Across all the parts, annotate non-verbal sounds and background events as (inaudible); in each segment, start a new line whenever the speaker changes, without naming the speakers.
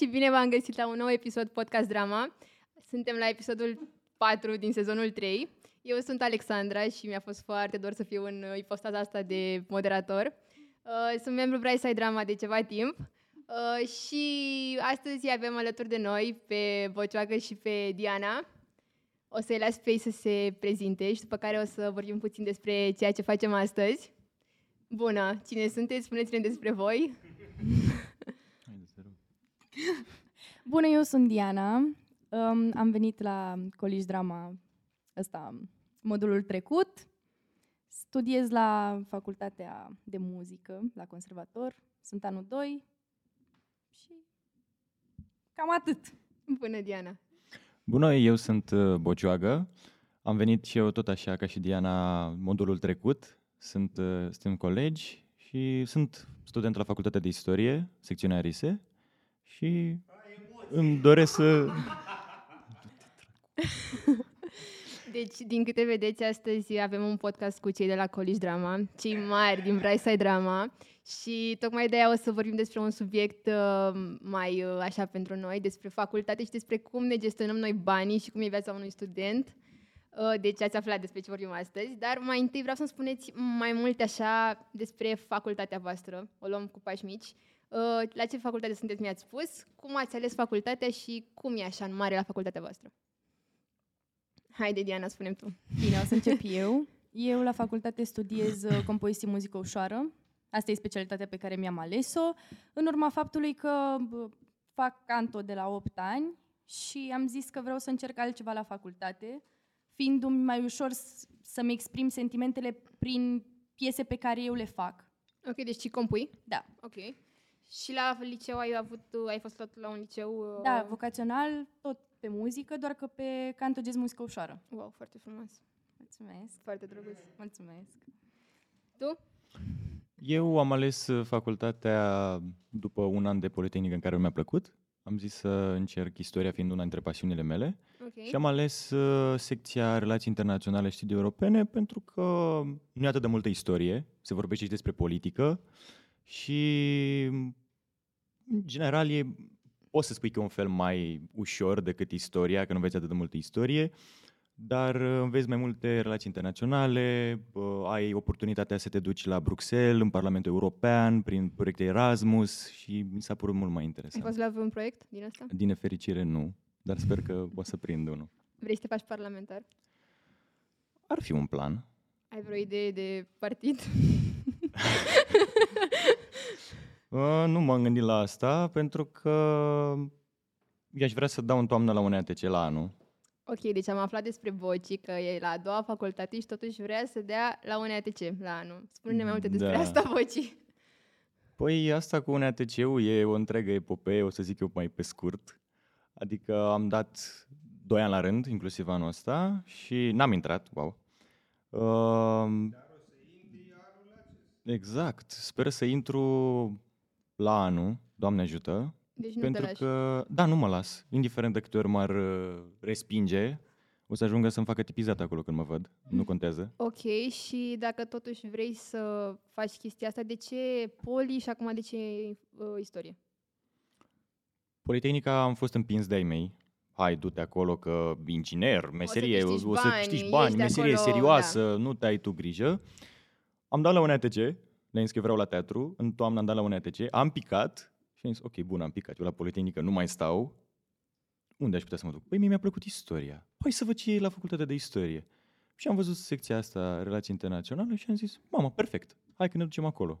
și bine v-am găsit la un nou episod Podcast Drama. Suntem la episodul 4 din sezonul 3. Eu sunt Alexandra și mi-a fost foarte dor să fiu în ipostaza asta de moderator. Uh, sunt membru Brightside Drama de ceva timp uh, și astăzi avem alături de noi pe Bocioacă și pe Diana. O să-i las pe ei să se prezinte și după care o să vorbim puțin despre ceea ce facem astăzi. Bună! Cine sunteți? Spuneți-ne despre voi.
Bună, eu sunt Diana. Um, am venit la College Drama ăsta, modulul trecut. Studiez la Facultatea de Muzică, la Conservator. Sunt anul 2 și cam atât.
Bună, Diana!
Bună, eu sunt uh, Bocioagă. Am venit și eu tot așa ca și Diana modulul trecut. Sunt, uh, suntem colegi și sunt student la Facultatea de Istorie, secțiunea RISE și îmi doresc să...
Deci, din câte vedeți, astăzi avem un podcast cu cei de la College Drama, cei mari din Brightside Drama și tocmai de aia o să vorbim despre un subiect uh, mai uh, așa pentru noi, despre facultate și despre cum ne gestionăm noi banii și cum e viața unui student. Uh, deci ați aflat despre ce vorbim astăzi, dar mai întâi vreau să-mi spuneți mai multe așa despre facultatea voastră. O luăm cu pași mici. Uh, la ce facultate sunteți, mi-ați spus? Cum ați ales facultatea și cum e așa în mare la facultatea voastră? Haide, Diana, spunem tu.
Bine, o să încep eu. Eu la facultate studiez uh, compoziție muzică ușoară. Asta e specialitatea pe care mi-am ales-o, în urma faptului că fac canto de la 8 ani și am zis că vreau să încerc altceva la facultate, fiindu-mi mai ușor să-mi exprim sentimentele prin piese pe care eu le fac.
Ok, deci și compui?
Da.
Ok. Și la liceu ai avut, ai fost tot la un liceu? uh,
Da, vocațional, tot pe muzică, doar că pe canto jazz muzică ușoară.
Wow, foarte frumos.
Mulțumesc.
Foarte drăguț.
Mulțumesc.
Tu?
Eu am ales uh, facultatea după un an de Politehnică în care mi-a plăcut. Am zis să încerc istoria fiind una dintre pasiunile mele
Ok.
și am ales uh, secția Relații Internaționale și Studii Europene pentru că nu e atât de multă istorie, se vorbește și despre politică și în general e, poți să spui că e un fel mai ușor decât istoria, că nu înveți atât de multă istorie, dar uh, înveți mai multe relații internaționale, uh, ai oportunitatea să te duci la Bruxelles, în Parlamentul European, prin proiecte Erasmus și mi s-a părut mult mai
Ai
interesant.
fost la un proiect din asta?
Din nefericire nu, dar sper că o să prind unul.
Vrei să te faci parlamentar?
Ar fi un plan.
Ai vreo idee de partid? (laughs)
Uh, nu m-am gândit la asta pentru că i-aș vrea să dau în toamnă la un ATC la anul.
ok, deci am aflat despre Boci, că e la a doua facultate și totuși vrea să dea la un ATC la anul. Spune-ne mai multe despre
Da.
asta, Boci.
Păi asta cu un ATC-ul e o întreagă epopee, o să zic eu mai pe scurt. Adică am dat doi ani la rând, inclusiv anul ăsta, și n-am intrat, wow. Uh, exact, sper să intru la anul, Doamne ajută,
Deci nu
pentru
te lași.
că, da, nu mă las, indiferent de câte ori m-ar uh, respinge, o să ajungă să-mi facă tipizat acolo când mă văd, nu contează.
Ok, și dacă totuși vrei să faci chestia asta, de ce poli și acum de ce uh, istorie?
Politehnica am fost împins de-ai mei. Hai, du-te acolo că inginer, meserie, o
câștigi
o să
bani,
câștigi bani,
ești
meserie
acolo, da.
serioasă, nu te ai tu grijă. Am dat la un ATC, le-am zis că vreau la teatru, în toamnă am dat la un ATC, am picat și am zis, ok, bun, am picat, eu la Politehnică nu mai stau. Unde aș putea să mă duc? Păi mie mi-a plăcut istoria. Hai să văd ce e la facultatea de istorie. Și am văzut secția asta, relații internaționale și am zis, mamă, perfect, hai că ne ducem acolo.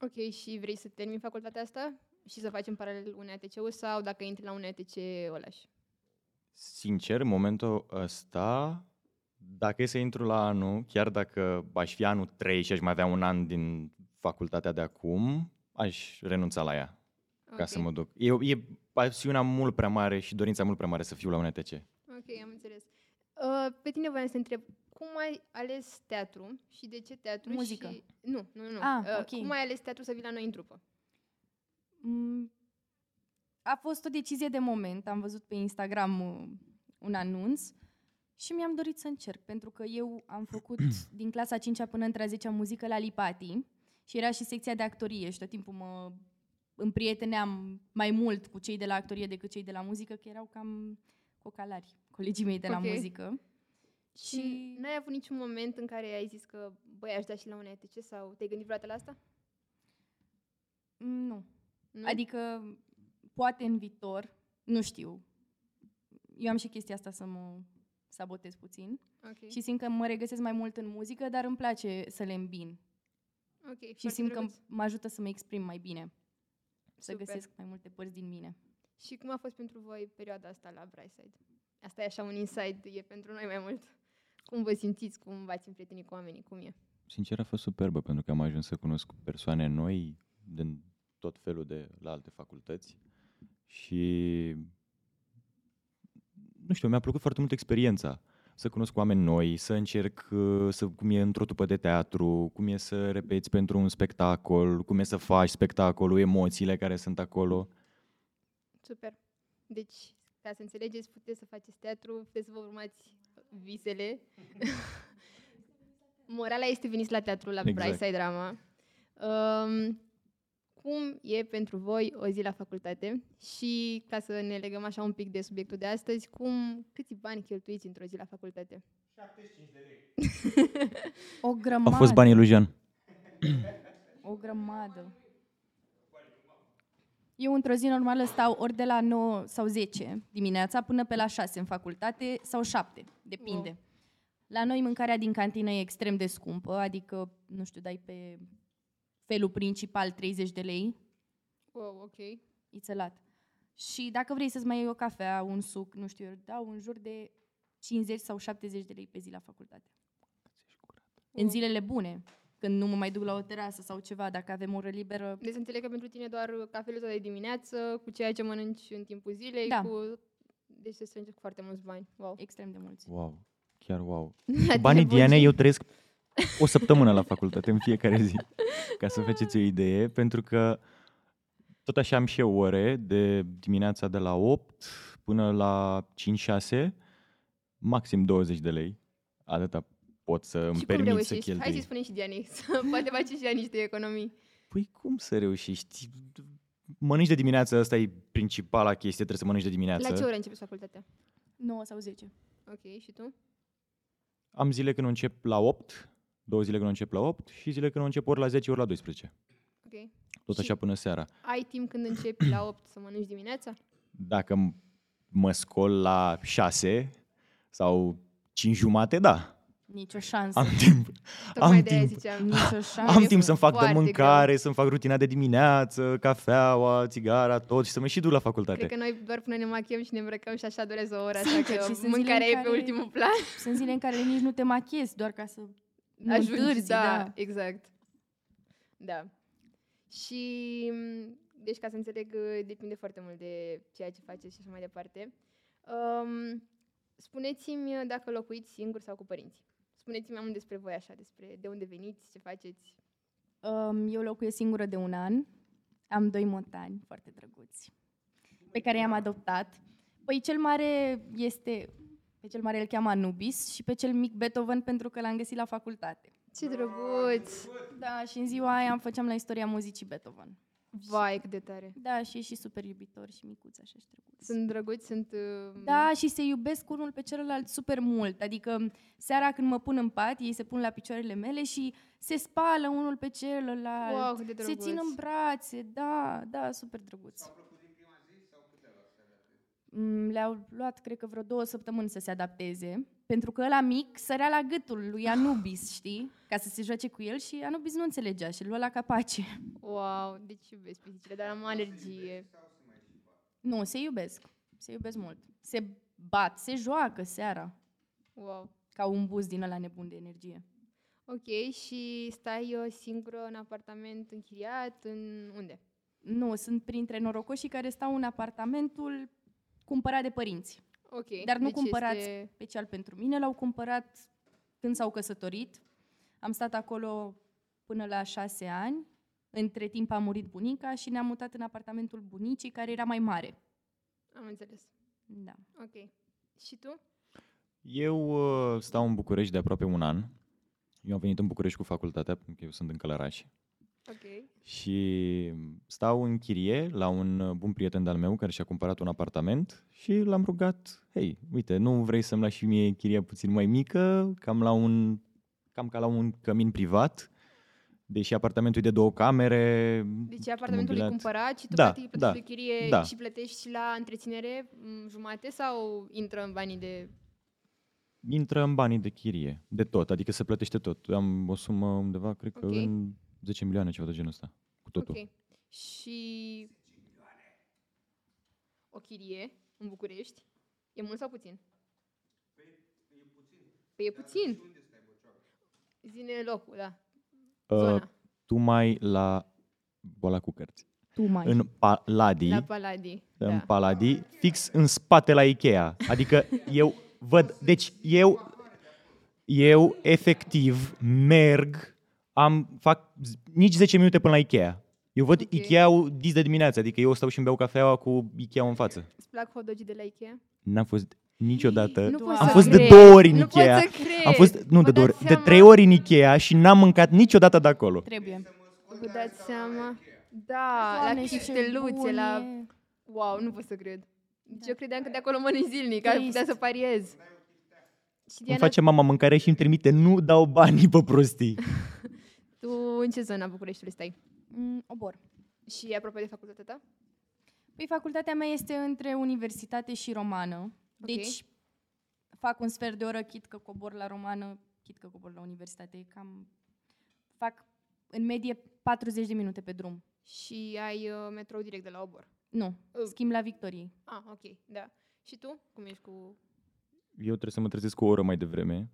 Ok, și vrei să termini facultatea asta și să faci în paralel un ATC-ul sau dacă intri la un ATC o lași?
Sincer, în momentul ăsta, dacă e să intru la anul, chiar dacă aș fi anul 3 și aș mai avea un an din facultatea de acum, aș renunța la ea ca
Ok.
să mă duc. E, e pasiunea mult prea mare și dorința mult prea mare să fiu la un ETC.
Ok, am înțeles. Uh, pe tine voiam să te întreb, cum ai ales teatru și de ce teatru?
Muzică.
Și... Nu, nu, nu.
Ah,
uh,
ok.
Cum ai ales teatru să vii la noi în trupă?
Mm, A fost o decizie de moment. Am văzut pe Instagram uh, un anunț și mi-am dorit să încerc, pentru că eu am făcut (clears throat) din clasa 5 până între a 10 muzică la Lipati și era și secția de actorie și tot timpul mă împrieteneam mai mult cu cei de la actorie decât cei de la muzică, că erau cam cocalari, colegii mei de la
Ok.
muzică.
Și n-ai avut niciun moment în care ai zis că, băi, aș da și la un ETC sau te-ai gândit vreodată la asta?
Mm, Nu.
Nu?
Adică, poate în viitor, nu știu. Eu am și chestia asta să mă sabotez puțin
Ok,
și simt că mă regăsesc mai mult în muzică, dar îmi place să le îmbin.
Ok,
Și
foarte
simt că
drăguț.
mă ajută să mă exprim mai bine, să
Super.
găsesc mai multe părți din mine.
Și cum a fost pentru voi perioada asta la Brightside? Asta e așa un insight, e pentru noi mai mult. Cum vă simțiți, cum v-ați împrietenit cu oamenii, cum e?
Sincer a fost superbă pentru că am ajuns să cunosc persoane noi din tot felul de la alte facultăți și nu știu, mi-a plăcut foarte mult experiența. Să cunosc oameni noi, să încerc uh, să, cum e într-o trupă de teatru, cum e să repeți pentru un spectacol, cum e să faci spectacolul, emoțiile care sunt acolo.
Super. Deci, ca să înțelegeți, puteți să faceți teatru, puteți să vă urmați visele. (laughs) Morala este veniți la teatru la
Exact.
Brightside Drama. Um, cum e pentru voi o zi la facultate și ca să ne legăm așa un pic de subiectul de astăzi, cum, câți bani cheltuiți într-o zi la facultate?
O (laughs)
Au
grămadă.
fost banii lui Jean.
O grămadă. Eu într-o zi normală stau ori de la 9 sau 10 dimineața până pe la 6 în facultate sau 7, depinde.
Wow.
La noi mâncarea din cantină e extrem de scumpă, adică, nu știu, dai pe felul principal 30 de lei,
Wow, ok.
ițelat. Și dacă vrei să-ți mai iei o cafea, un suc, nu știu, eu dau în jur de 50 sau 70 de lei pe zi la facultate. În
Wow.
zilele bune, când nu mă mai duc la o terasă sau ceva, dacă avem oră liberă,
Deci să înțeleg că pentru tine doar cafeluța de dimineață, cu ceea ce mănânci în timpul zilei,
Da.
cu... Deci se strânge cu foarte mulți bani. Wow.
extrem de mulți.
Wow, chiar wow. (laughs)
La
Cu banii
tine,
Dianei
Bogi?
eu trăiesc o săptămână la facultate în fiecare zi, ca să faceți o idee, pentru că tot așa am și eu ore de dimineața de la 8 până la 5-6, maxim 20 de lei. Atâta pot să îmi
Și cum
permit să
reușești? Hai
cheltui.
să-i spunem și Dianei, (laughs) să poate face și ea niște economii.
Păi cum să reușești? Mănânci de dimineață, asta e principala chestie, trebuie să mănânci de dimineață.
La ce oră începeți facultatea?
9 sau 10.
Ok, și tu?
Am zile când încep la 8, două zile când încep la 8 și zile când încep ori la 10, ori la 12.
Ok.
Tot
Și-
așa până seara.
Ai timp când începi la 8 să mănânci dimineața?
Dacă m- mă scol la 6 sau 5 jumate, da.
Nicio șansă.
Am timp.
Tocmai
Am
de aia
timp.
ziceam.
Nicio (laughs) șansă.
Am
e
timp să-mi fac de
foarte
mâncare, să-mi fac rutina de dimineață, cafeaua, țigara, tot și să mă și duc la facultate.
Cred că noi doar până ne machiem și ne îmbrăcăm și așa durează o oră, așa că
și sunt zile
mâncarea
în
e pe
care-
ultimul plan.
Sunt zile în care nici nu te machiezi, doar ca să nu
Ajungi,
întârzi,
da,
da.
exact. Da. Și, m, deci ca să înțeleg, depinde foarte mult de ceea ce faceți și așa mai departe. Um, spuneți-mi dacă locuiți singur sau cu părinți. Spuneți-mi mai mult despre voi așa, despre de unde veniți, ce faceți.
Um, Eu locuiesc singură de un an. Am doi montani foarte drăguți, pe care i-am adoptat. Păi cel mare este, pe cel mare îl cheamă Anubis și pe cel mic Beethoven pentru că l-am găsit la facultate.
Ce drăguț!
Da, și în ziua aia îmi făceam la istoria muzicii Beethoven.
Vai, cât de tare!
Da, și e și super iubitor și micuț, așa și drăguț.
Sunt drăguți, sunt... uh,
Da, și se iubesc unul pe celălalt super mult. Adică seara când mă pun în pat, ei se pun la picioarele mele și se spală unul pe celălalt.
Wow, cât de
se
drăguț.
țin în brațe, da, da, super drăguț. Mm, Le-au luat, cred că vreo două săptămâni să se adapteze, pentru că ăla mic sărea la gâtul lui Anubis, (laughs) știi? Ca să se joace cu el și Anubis nu înțelegea și îl lua la capace.
Wow, deci iubesc pisicile, dar am alergie.
Nu, se iubesc. Se iubesc mult. Se bat, se joacă seara,
Wow.
ca un buz din ăla nebun de energie.
Ok, și stai uh, singură în apartament închiriat, în unde?
Nu, sunt printre norocoșii care stau în apartamentul cumpărat de părinți.
Ok.
Dar nu
deci
cumpărat
Este...
special pentru mine, l-au cumpărat când s-au căsătorit. Am stat acolo până la șase ani. Între timp a murit bunica și ne-am mutat în apartamentul bunicii, care era mai mare.
Am înțeles.
Da.
Ok. Și tu?
Eu uh, stau în București de aproape un an. Eu am venit în București cu facultatea, pentru că eu sunt în Călăraș.
Ok.
Și stau în chirie la un uh, bun prieten de-al meu care și-a cumpărat un apartament și l-am rugat, hei, uite, nu vrei să-mi lași și mie chiria puțin mai mică, cam, la un, cam ca la un cămin privat, deși apartamentul e de două camere.
Deci apartamentul e
mobilat.
cumpărat și tu
Da,
practic plătești
da,
de chirie
da.
și plătești și la întreținere m, jumate sau intră în banii de...
Intră în banii de chirie, de tot, adică se plătește tot. Am o sumă undeva, cred că
Ok.
în 10 milioane, ceva de genul ăsta, cu totul.
Ok. Și o chirie în București e mult sau puțin? Păi e puțin. Zine locul, da.
Uh,
Zona.
tu mai la boala cu cărți.
Tu mai.
În Paladi,
La Paladi.
în
Da.
Paladi, fix în spate la Ikea. Adică eu văd, deci eu, eu efectiv merg, am, fac z- nici 10 minute până la Ikea. Eu văd
Ok.
Ikea-ul dis de dimineață, adică eu stau și îmi beau cafeaua cu Ikea în față.
Îți plac hot de la Ikea?
N-am fost niciodată.
Nu
pot
pot
să
am
să
fost de
cred.
două ori în
nu
Ikea.
Pot să cred.
Am fost, nu
Vă
de două ori,
dați
de
seama?
trei ori în Ikea și n-am mâncat niciodată de acolo.
Trebuie.
Vă dați seama? Da,
Doamne,
la
și ce
chifteluțe, la...
bun e.
Wow, nu pot să cred. Deci eu credeam că de acolo mănânci zilnic, ar
Taste.
putea să pariez. Și
Îmi
Diana,
face mama mâncare și îmi trimite, nu dau banii pe prostii. (laughs)
tu în ce zonă a Bucureștiului stai?
Mm, obor.
Și e aproape de facultatea ta?
Păi facultatea mea este între universitate și romană. Deci fac un sfert de oră, chit că cobor la romană, chit că cobor la universitate. E Cam fac în medie 40 de minute pe drum.
Și ai uh, metrou direct de la Obor.
Nu,
Uh.
schimb la Victoriei.
Ah, ok, da. Și tu? Cum ești cu...
Eu trebuie să mă trezesc cu o oră mai devreme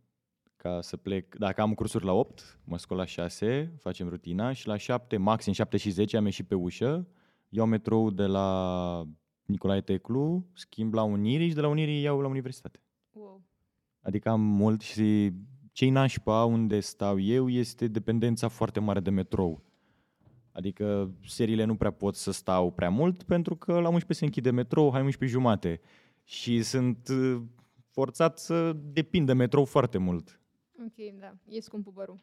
ca să plec. Dacă am cursuri la 8, mă scol la 6, facem rutina și la 7, maxim 7 și 10 am ieșit pe ușă, iau metrou de la Nicolae Teclu, schimb la Unirii și de la Unirii iau la universitate.
Wow.
Adică am mult și cei nașpa unde stau eu este dependența foarte mare de metrou. Adică seriile nu prea pot să stau prea mult pentru că la 11 se închide metrou, hai 11 jumate. Și sunt uh, forțat să depind de metrou foarte mult.
Ok, da. E scumpul părul.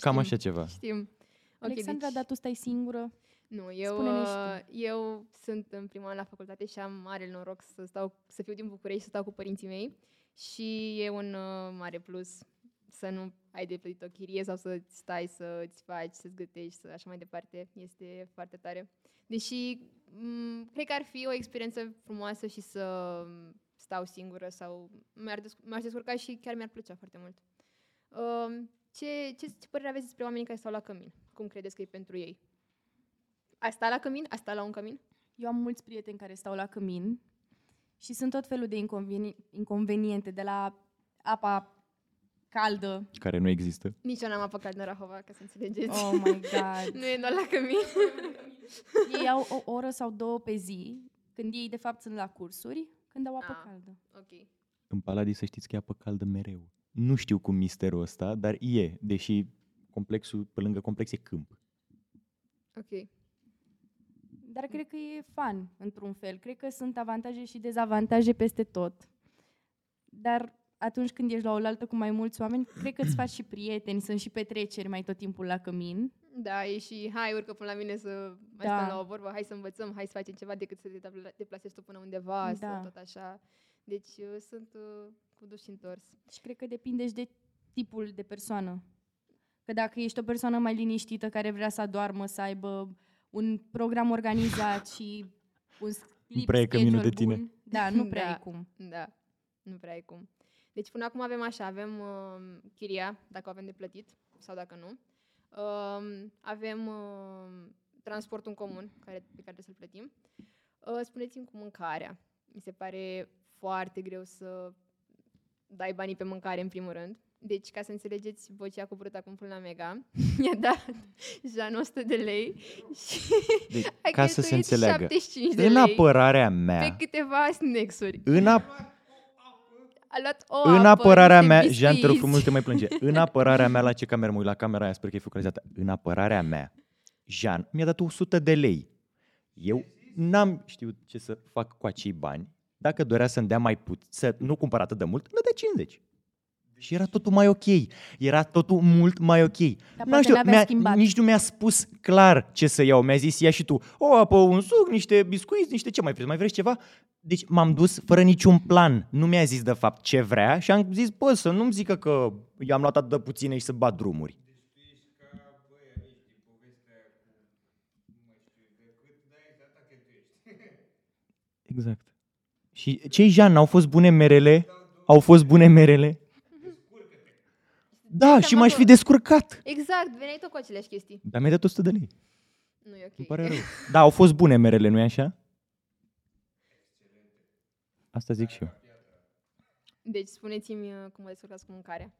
Cam
Știm.
așa ceva.
Știm. Ok,
Alexandra,
deci-
dar tu stai singură?
Nu, eu,
Spune-ne și
uh, eu sunt în primul an la facultate și am mare noroc să, stau, să fiu din București, să stau cu părinții mei și e un uh, mare plus să nu ai de plătit o chirie sau să stai să-ți faci, să-ți gătești, să așa mai departe. Este foarte tare. Deși m- cred că ar fi o experiență frumoasă și să stau singură sau mi-ar desc- m-aș descurca și chiar mi-ar plăcea foarte mult. Um, ce, ce, ce părere aveți despre oamenii care stau la cămin? Cum credeți că e pentru ei? A sta la cămin? A sta la un cămin?
Eu am mulți prieteni care stau la cămin și sunt tot felul de inconveni- inconveniente, de la apa caldă.
Care nu există.
Nici eu n-am apă caldă în Rahova, ca să înțelegeți.
Oh my god. (laughs)
nu e doar la cămin. (laughs)
ei au o oră sau două pe zi, când ei de fapt sunt la cursuri, când au apă
Ah.
caldă.
ok.
În Paladis să știți că e apă caldă mereu. Nu știu cum misterul ăsta, dar e, deși complexul, pe lângă complex e câmp.
Ok.
Dar cred că e fan, într-un fel. Cred că sunt avantaje și dezavantaje peste tot. Dar atunci când ești la oaltă cu mai mulți oameni, cred că îți faci și prieteni, sunt și petreceri mai tot timpul la cămin.
Da, e și hai, urcă până la mine să mai
Da.
stăm la o vorbă, hai să învățăm, hai să facem ceva decât să te depla- deplasezi tu până undeva
Da.
sau tot așa. Deci uh, sunt uh, cu dus și întors.
Și cred că depinde și de tipul de persoană. Că dacă ești o persoană mai liniștită care vrea să adormă, să aibă un program organizat și un sleep
prea e căminul
schedule
de tine.
bun, Da, nu prea (laughs)
Da.
e cum.
Da, nu prea e cum. Deci până acum avem așa, avem uh, chiria, dacă o avem de plătit sau dacă nu. Uh, avem uh, transportul în comun, care, pe care trebuie să-l plătim. Uh, spuneți-mi cu mâncarea. Mi se pare foarte greu să dai banii pe mâncare în primul rând. Deci, ca să înțelegeți, voi ce a coborât acum până la Mega, mi-a (laughs) dat Jean 100 de lei și
Deci, (laughs)
a
ca să se
cheltuit
înțeleagă,
75 de
în
lei
apărarea
pe
mea,
câteva snacks-uri.
în, ap-
A luat o
în
apă,
apărarea
niște
mea, Jean, te rog
biscuiți.
frumos, te mai plânge. (laughs) În apărarea mea, la ce cameră mă uit? La camera aia, sper că e focalizată. În apărarea mea, Jean mi-a dat 100 de lei. Eu n-am știut ce să fac cu acei bani. Dacă dorea să-mi dea mai puțin, să nu cumpăr atât de mult, îmi dădea 50. Și era totul mai ok. Era totul mult mai ok.
Dar
Nu
poate
știu,
n-avea
mi-a,
schimbat.
nici nu mi-a spus clar ce să iau. Mi-a zis, ia și tu o apă, un suc, niște biscuiți, niște ce mai vreți? Mai vreți ceva? Deci m-am dus fără niciun plan. Nu mi-a zis de fapt ce vrea și am zis, bă, să nu-mi zică că i-am luat atât de puține și să bat drumuri. Exact. Și cei Jean, au fost bune merele? Au fost bune merele? Da, și m-aș fi descurcat.
Exact, veneai tot cu aceleași chestii.
Dar mi-ai dat 100 de lei.
Nu e ok.
Îmi pare rău. Da, au fost bune merele, nu-i așa? Asta zic și eu.
Deci spuneți-mi uh, cum vă descurcați cu mâncarea.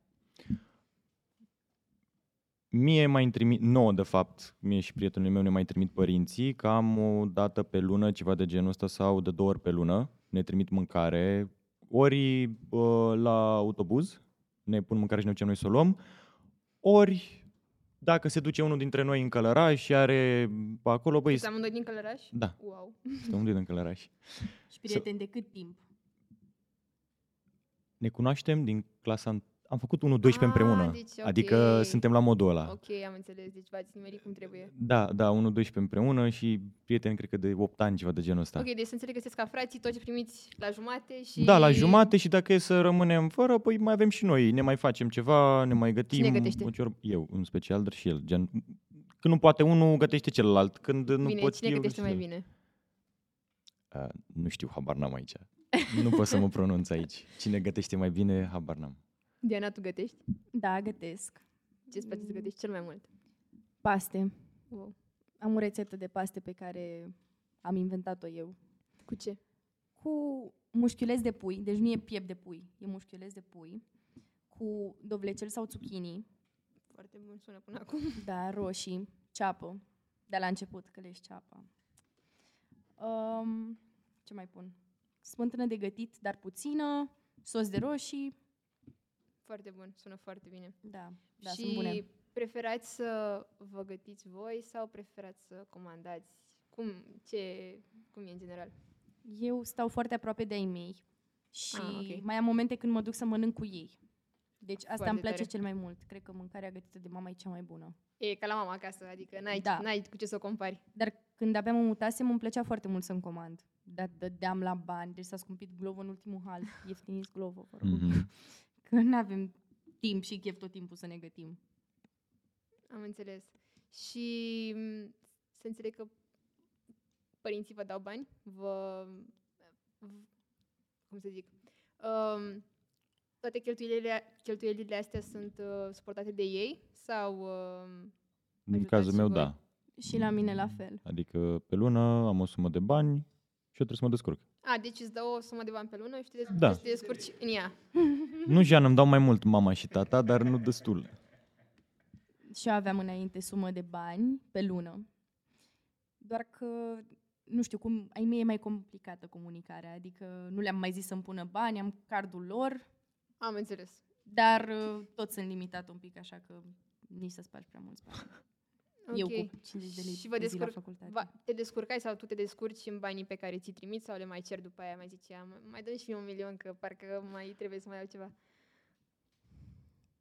Mie mai trimit, nouă de fapt, mie și prietenul meu ne mai trimit părinții, cam o dată pe lună, ceva de genul ăsta, sau de două ori pe lună, ne trimit mâncare, ori uh, la autobuz, ne pun mâncare și ne ducem noi să o luăm, ori dacă se duce unul dintre noi în Călăraș și are pe acolo, băi,
Sunteți amândoi din Călăraș?
da,
Wow.
suntem unul din Călăraș.
Și prieteni de cât timp?
Ne cunoaștem din clasa... Am făcut 1-12 împreună,
deci, ok.
adică suntem la modul ăla.
Ok, am înțeles. Deci v-ați nimerit cum trebuie.
Da, da, 1-12 împreună și prieteni, cred că de 8 ani, ceva de genul ăsta.
Ok, deci să înțeleg că sunteți ca frații, toți primiți la jumate și...
Da, la jumate și dacă e să rămânem fără, păi mai avem și noi. Ne mai facem ceva, ne mai gătim.
Cine gătește?
o cior- Eu, în special, dar și el. Gen, când nu poate unul, gătește celălalt. Când nu
Bine,
pot
cine
eu,
gătește mai
gătește
bine?
el. Uh, nu știu, habar n-am aici. nu pot să mă pronunț aici. Cine gătește mai bine, habar n-am.
Diana, tu gătești?
Da, gătesc.
Ce-ți place să gătești cel mai mult?
Paste.
Wow.
Am o rețetă de paste pe care am inventat-o eu.
Cu ce?
Cu mușchiuleț de pui, deci nu e piept de pui, e mușchiuleț de pui, cu dovlecel sau zucchini,
Foarte bun sună până acum. (laughs)
da, roșii, ceapă, de la început, că le ceapa. Um, ce mai pun? Smântână de gătit, dar puțină, sos de roșii,
Foarte bun, sună foarte bine.
da, da,
și
sunt bune.
preferați să vă gătiți voi sau preferați să comandați? Cum, ce, cum e în general?
Eu stau foarte aproape de ai mei și
Ah, ok.
mai am momente când mă duc să mănânc cu ei. Deci asta
Foarte
îmi place
tare.
cel mai mult. Cred că mâncarea gătită de mama e cea mai bună.
E ca la mama acasă, adică n-ai,
Da.
n-ai cu ce să o compari.
Dar când abia mă mutasem, îmi plăcea foarte mult să-mi comand. Dar dădeam la bani, deci s-a scumpit Glovo în ultimul hal. (laughs) Ieftiniți Glovo, vă rog.
Mhm.
Că nu avem timp și chef tot timpul să ne gătim.
Am înțeles. Și m, să înțeleg că părinții vă dau bani? Vă... v- Cum să zic? Um, toate cheltuielile, cheltuielile astea sunt uh, suportate de ei? Sau... Uh,
În
Ajutați
cazul
și
meu,
voi.
da.
Și la mine la fel.
Adică pe lună am o sumă de bani și eu trebuie să mă descurc.
A, deci îți dau o sumă de bani pe lună și tu te,
Da.
da. te descurci în ea.
Nu, Jean, îmi dau mai mult mama și tata, dar nu destul.
Și eu aveam înainte sumă de bani pe lună. Doar că, nu știu, cum, ai mei e mai complicată comunicarea. Adică nu le-am mai zis să-mi pună bani, am cardul lor,
Am înțeles.
dar uh, tot sunt limitat un pic, așa că nici să spargi prea mulți bani.
Ok.
Eu cu 50 de lei
Și vă
pe zi la
descurc,
facultate.
va, te descurcai sau tu te descurci în banii pe care ți-i trimiți sau le mai cer după aia? Mai zicea, "Mai- mai dă și mie un milion că parcă mai trebuie să mai iau ceva.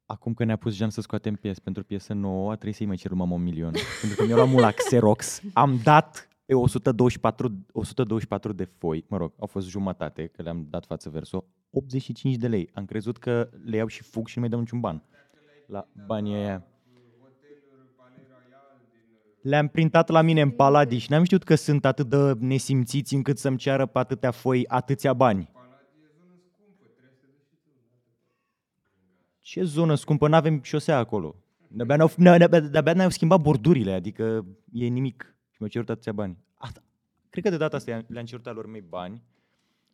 Acum că ne-a pus Jean să scoatem piesă pentru piesă nouă, a trebuit să-i mai cer lui mama un milion. (laughs) pentru că mi-au luat mult la Xerox. Am dat pe 124, 124 de foi, mă rog, au fost jumătate, că le-am dat față verso, 85 de lei. Am crezut că le iau și fug și nu mai dau niciun ban. La banii aia. Le-am printat la mine în Paladiș și n-am știut că sunt atât de nesimțiți încât să-mi ceară pe atâtea foi atâția bani. Ce zonă scumpă? N-avem șosea acolo. De-abia n-au, de-abia, de-abia n-au schimbat bordurile, adică e nimic. Și mi-au cerut atâția bani. Asta. Cred că de data asta i-am- le-am cerut alor mei bani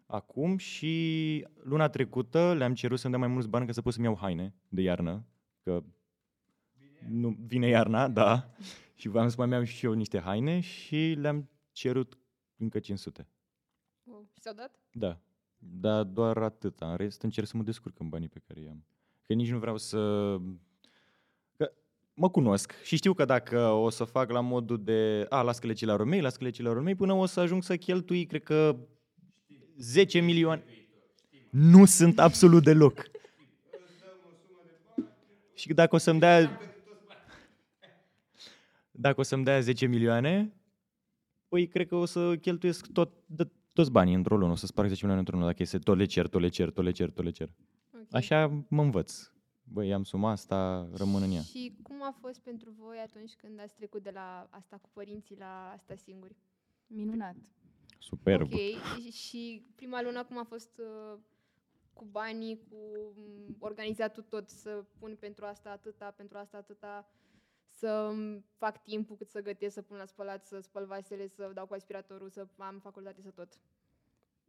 acum și luna trecută le-am cerut să-mi dea mai mulți bani ca să pot să-mi iau haine de iarnă, că nu, vine iarna, da, și voiam să mai iau și eu niște haine și le-am cerut încă 500.
Wow. Și s-au dat?
Da, dar doar atât. În rest încerc să mă descurc în banii pe care i-am. Că nici nu vreau să... Că mă cunosc și știu că dacă o să fac la modul de a, las că la romei, las că la romei, până o să ajung să cheltui, cred că 10 milioane. Nu sunt absolut deloc. Și dacă o să-mi dea... Dacă o să-mi dea 10 milioane, păi cred că o să cheltuiesc tot, de, toți banii într-o lună. O să sparg 10 milioane într-o lună, dacă este tot le cer, tot le cer, tot le cer, tot le cer.
Ok.
Așa mă învăț. Băi, am suma asta, rămân în ea.
Și cum a fost pentru voi atunci când ați trecut de la asta cu părinții la asta singuri?
Minunat.
Superb.
Ok, și- și prima lună cum a fost uh, cu banii, cu mm, organizatul tot, să pun pentru asta atâta, pentru asta atâta, să mm, fac timpul cât să gătesc, să pun la spălat, să spăl vasele, să dau cu aspiratorul, să am facultate, să tot.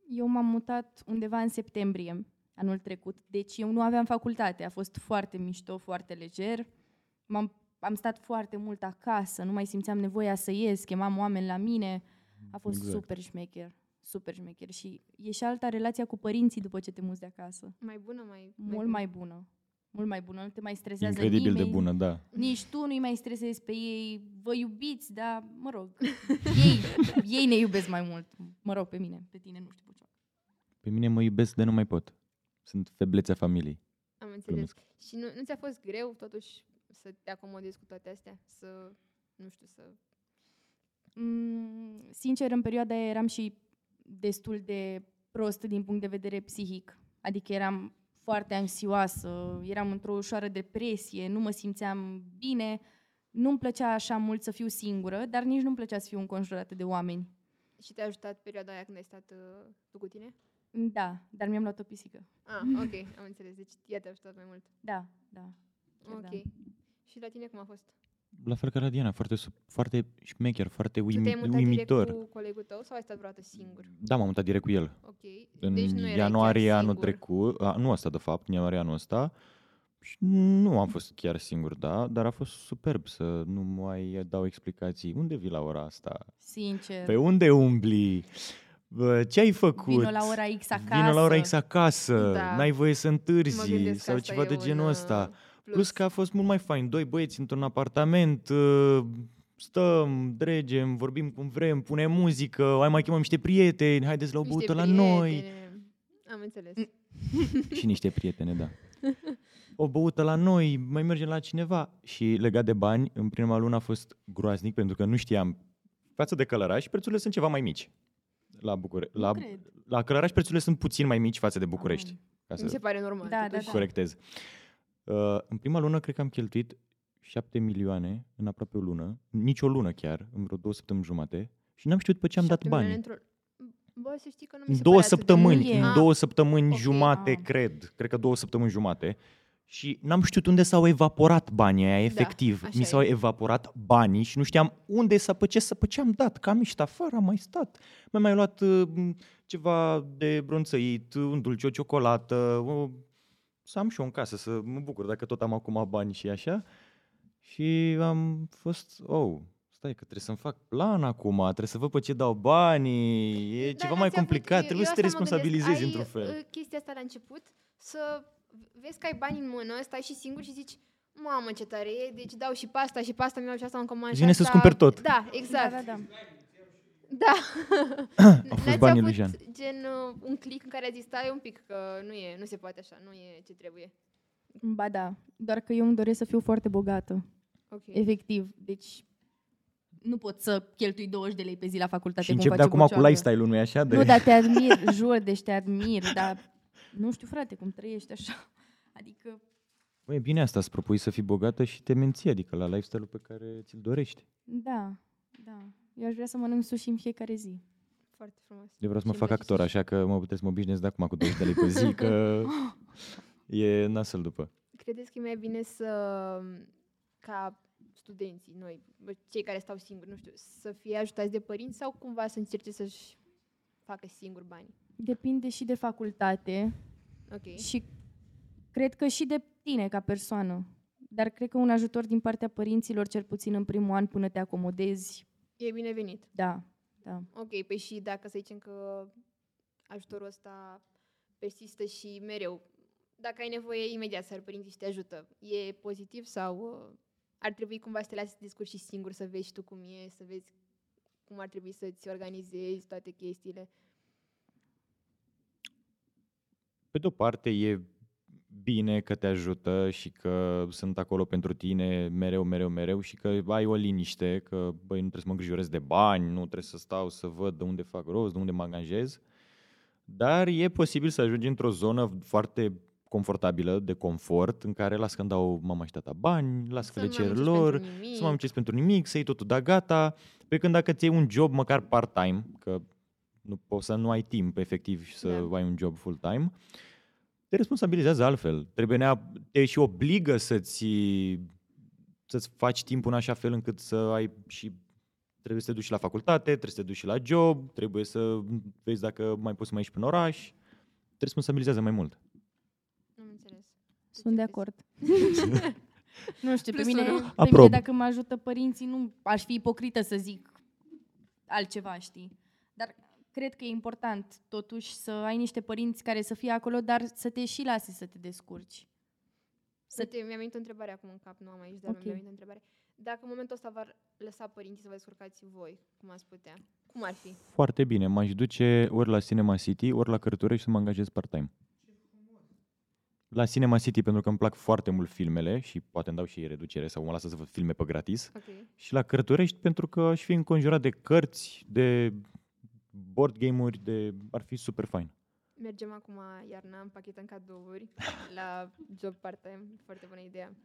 Eu m-am mutat undeva în septembrie anul trecut, deci eu nu aveam facultate. A fost foarte mișto, foarte leger. M-am, am stat foarte mult acasă, nu mai simțeam nevoia să ies, chemam oameni la mine. A fost
Exact.
super șmecher, super șmecher. Și e și alta relația cu părinții după ce te muți de acasă.
Mai bună, mai...
Mult mai bună. Mult mai bună, nu te mai stresează
Incredibil de
nimeni.
bună, da.
Nici tu nu-i mai stresezi pe ei, vă iubiți, dar, mă rog, ei, (laughs) ei ne iubesc mai mult. Mă rog, pe mine, pe tine, nu știu pe ce.
Pe mine mă iubesc de nu mai pot. Sunt feblețea familiei.
Am înțeles.
Glumesc.
Și nu, nu ți-a fost greu, totuși, să te acomodezi cu toate astea? Să, nu știu, să...
Mm, sincer, în perioada aia eram și destul de prost din punct de vedere psihic. Adică eram foarte anxioasă, eram într-o ușoară depresie, nu mă simțeam bine, nu-mi plăcea așa mult să fiu singură, dar nici nu-mi plăcea să fiu înconjurată de oameni.
Și te-a ajutat perioada aia când ai stat uh, tu cu tine?
Da, dar mi-am luat o pisică.
Ah, (laughs) ok, am înțeles. Deci ea te-a ajutat mai mult.
Da, da. chiar
Ok.
da.
Și la tine cum a fost?
La fel ca la Diana, foarte, sub- foarte șmecher, foarte
tu
uimi,
te-ai mutat
uimitor.
direct cu colegul tău sau ai stat vreodată singur?
Da, m-am mutat direct cu el.
Ok.
În
deci nu erai
ianuarie
chiar
anul
singur.
trecut, a, nu asta de fapt, în ianuarie anul ăsta, și nu am fost chiar singur, da, dar a fost superb să nu mai dau explicații. Unde vii la ora asta?
Sincer.
Pe unde umbli? Bă, Ce ai făcut?
Vino la ora X acasă.
Vino la ora X acasă,
Da.
n-ai voie să
Mă
întârzi
gândesc că
sau
asta
ceva
e
de
un,
genul
uh,
ăsta.
Plus.
Plus că a fost mult mai fain. Doi băieți într-un apartament, uh, stăm, dregem, vorbim cum vrem, punem muzică, hai mai chemăm niște prieteni, haideți la o
Niște
băută la noi.
prietene. Am înțeles. (laughs)
Și niște prietene, da. O băută la noi, mai mergem la cineva. Și legat de bani, în prima lună a fost groaznic pentru că nu știam. Față de Călăraș, prețurile sunt ceva mai mici. La Bucure-
Nu
la,
cred.
la Călăraș prețurile sunt puțin mai mici față de București. Ca să
Mi se pare normal.
Da, da,
totuși.
da.
corectez. Uh, în prima lună cred că am cheltuit 7 milioane în aproape o lună, nici o lună chiar, în vreo două săptămâni jumate și n-am știut pe ce am dat
Șapte milioane
bani.
într-o- Bă, să știi că nu mi
În
se
două
pare atât de
săptămâni,
mult.
în
Ah,
două săptămâni
ok.
jumate,
Ah.
cred, cred că două săptămâni jumate. Și n-am știut unde s-au evaporat banii aia, efectiv.
așa
Mi s-au
e.
evaporat banii și nu știam unde să pe ce, să pe ce am dat. Că am ieșit afară, am mai stat. Mi-am mai luat uh, ceva de bronțăit, un dulce, o ciocolată, o... să am și eu în casă, să mă bucur dacă tot am acum bani și așa. Și am fost, oh, stai că trebuie să-mi fac plan acum, trebuie să văd pe ce dau banii, e
Da,
ceva
n-ați
mai
avut-
complicat,
eu-
trebuie
eu
să te
asta mă gândesc.
responsabilizezi
Ai,
într-un fel.
uh, chestia asta la început, să vezi că ai bani în mână, stai și singur și zici, mamă ce tare e, deci dau și pasta și pasta, mi-au și asta în comandă. și
Vine să-ți
asta-
cumperi tot.
Da, exact.
Da, da, da.
Da.
Au (laughs) fost
N-ați
banii lui
avut
Jean.
gen uh, un click în care a zis, stai un pic, că nu e, nu se poate așa, nu e ce trebuie.
Ba da, doar că eu îmi doresc să fiu foarte bogată.
Ok.
Efectiv, deci nu pot să cheltui 20 de lei pe zi la facultate.
Și
cum
încep de
face
acum cu
Bucioară.
lifestyle-ul, nu-i așa? De...
Nu, dar te admir, (laughs) jur, deci te admir, dar nu știu, frate, cum trăiești așa. Adică,
Băi, e bine asta, să propui să fii bogată și te menții, adică la lifestyle-ul pe care ți-l dorești.
da, da. Eu aș vrea să mănânc sushi în fiecare zi.
Foarte frumos.
Eu vreau să mă
Și
fac
îmi place
actor,
sushi.
așa că mă puteți să mă obișnuiesc de acum cu 20 de lei pe zi, (laughs) că e nasıl după.
Credeți că e mai bine să, ca studenții, noi, bă, cei care stau singuri, nu știu, să fie ajutați de părinți sau cumva să încerce să-și facă singur bani?
Depinde și de facultate
Ok.
și cred că și de tine ca persoană. Dar cred că un ajutor din partea părinților, cel puțin în primul an, până te acomodezi,
E binevenit.
da, da.
Ok, păi și dacă să zicem că ajutorul ăsta persistă și mereu, dacă ai nevoie, imediat să părinții și te ajută. E pozitiv sau uh, ar trebui cumva să te lași să discuți și singur, să vezi și tu cum e, să vezi cum ar trebui să-ți organizezi toate chestiile.
Pe de-o parte, e bine, că te ajută și că sunt acolo pentru tine mereu, mereu, mereu și că ai o liniște, că băi, nu trebuie să mă îngrijorez de bani, nu trebuie să stau să văd de unde fac rost, de unde mă angajez. Dar e posibil să ajungi într-o zonă foarte confortabilă, de confort, în care las că îmi dau mama și tata bani, las că
Să
le
nu
cer
mai muncești
lor,
pentru nimic.
să mă muncesc pentru nimic, să iei totul da gata, pe când dacă ți iei un job măcar part-time, că nu poți să nu ai timp efectiv și să
Da.
ai un job full-time, te responsabilizează altfel. Trebuie nea, te și obligă să-ți, să-ți faci timpul în așa fel încât să ai și trebuie să te duci și la facultate, trebuie să te duci și la job, trebuie să vezi dacă mai poți să mai ieși prin oraș. Te responsabilizează mai mult.
Am înțeles.
Sunt de acord. (laughs) nu știu, pe
Plus
mine,
unu.
pe
Aprob.
mine dacă mă ajută părinții, nu aș fi ipocrită să zic altceva, știi? Dar cred că e important totuși să ai niște părinți care să fie acolo, dar să te și lase să te descurci.
Să te, mi-am venit o întrebare acum în cap, nu am aici, dar
Ok.
mi-am venit o întrebare. Dacă în momentul ăsta v-ar lăsa părinții să vă descurcați voi, cum ați putea? Cum ar fi?
Foarte bine. M-aș duce ori la Cinema City, ori la Cărturești să mă angajez part-time. La Cinema City pentru că îmi plac foarte mult filmele și poate îmi dau și ei reducere sau mă lasă să văd filme pe gratis.
Ok.
Și la Cărturești pentru că aș fi înconjurat de cărți, de board game-uri, de... ar fi super fain.
Mergem acum iarna, împachetăm cadouri (laughs) la job part-time. Foarte bună idee.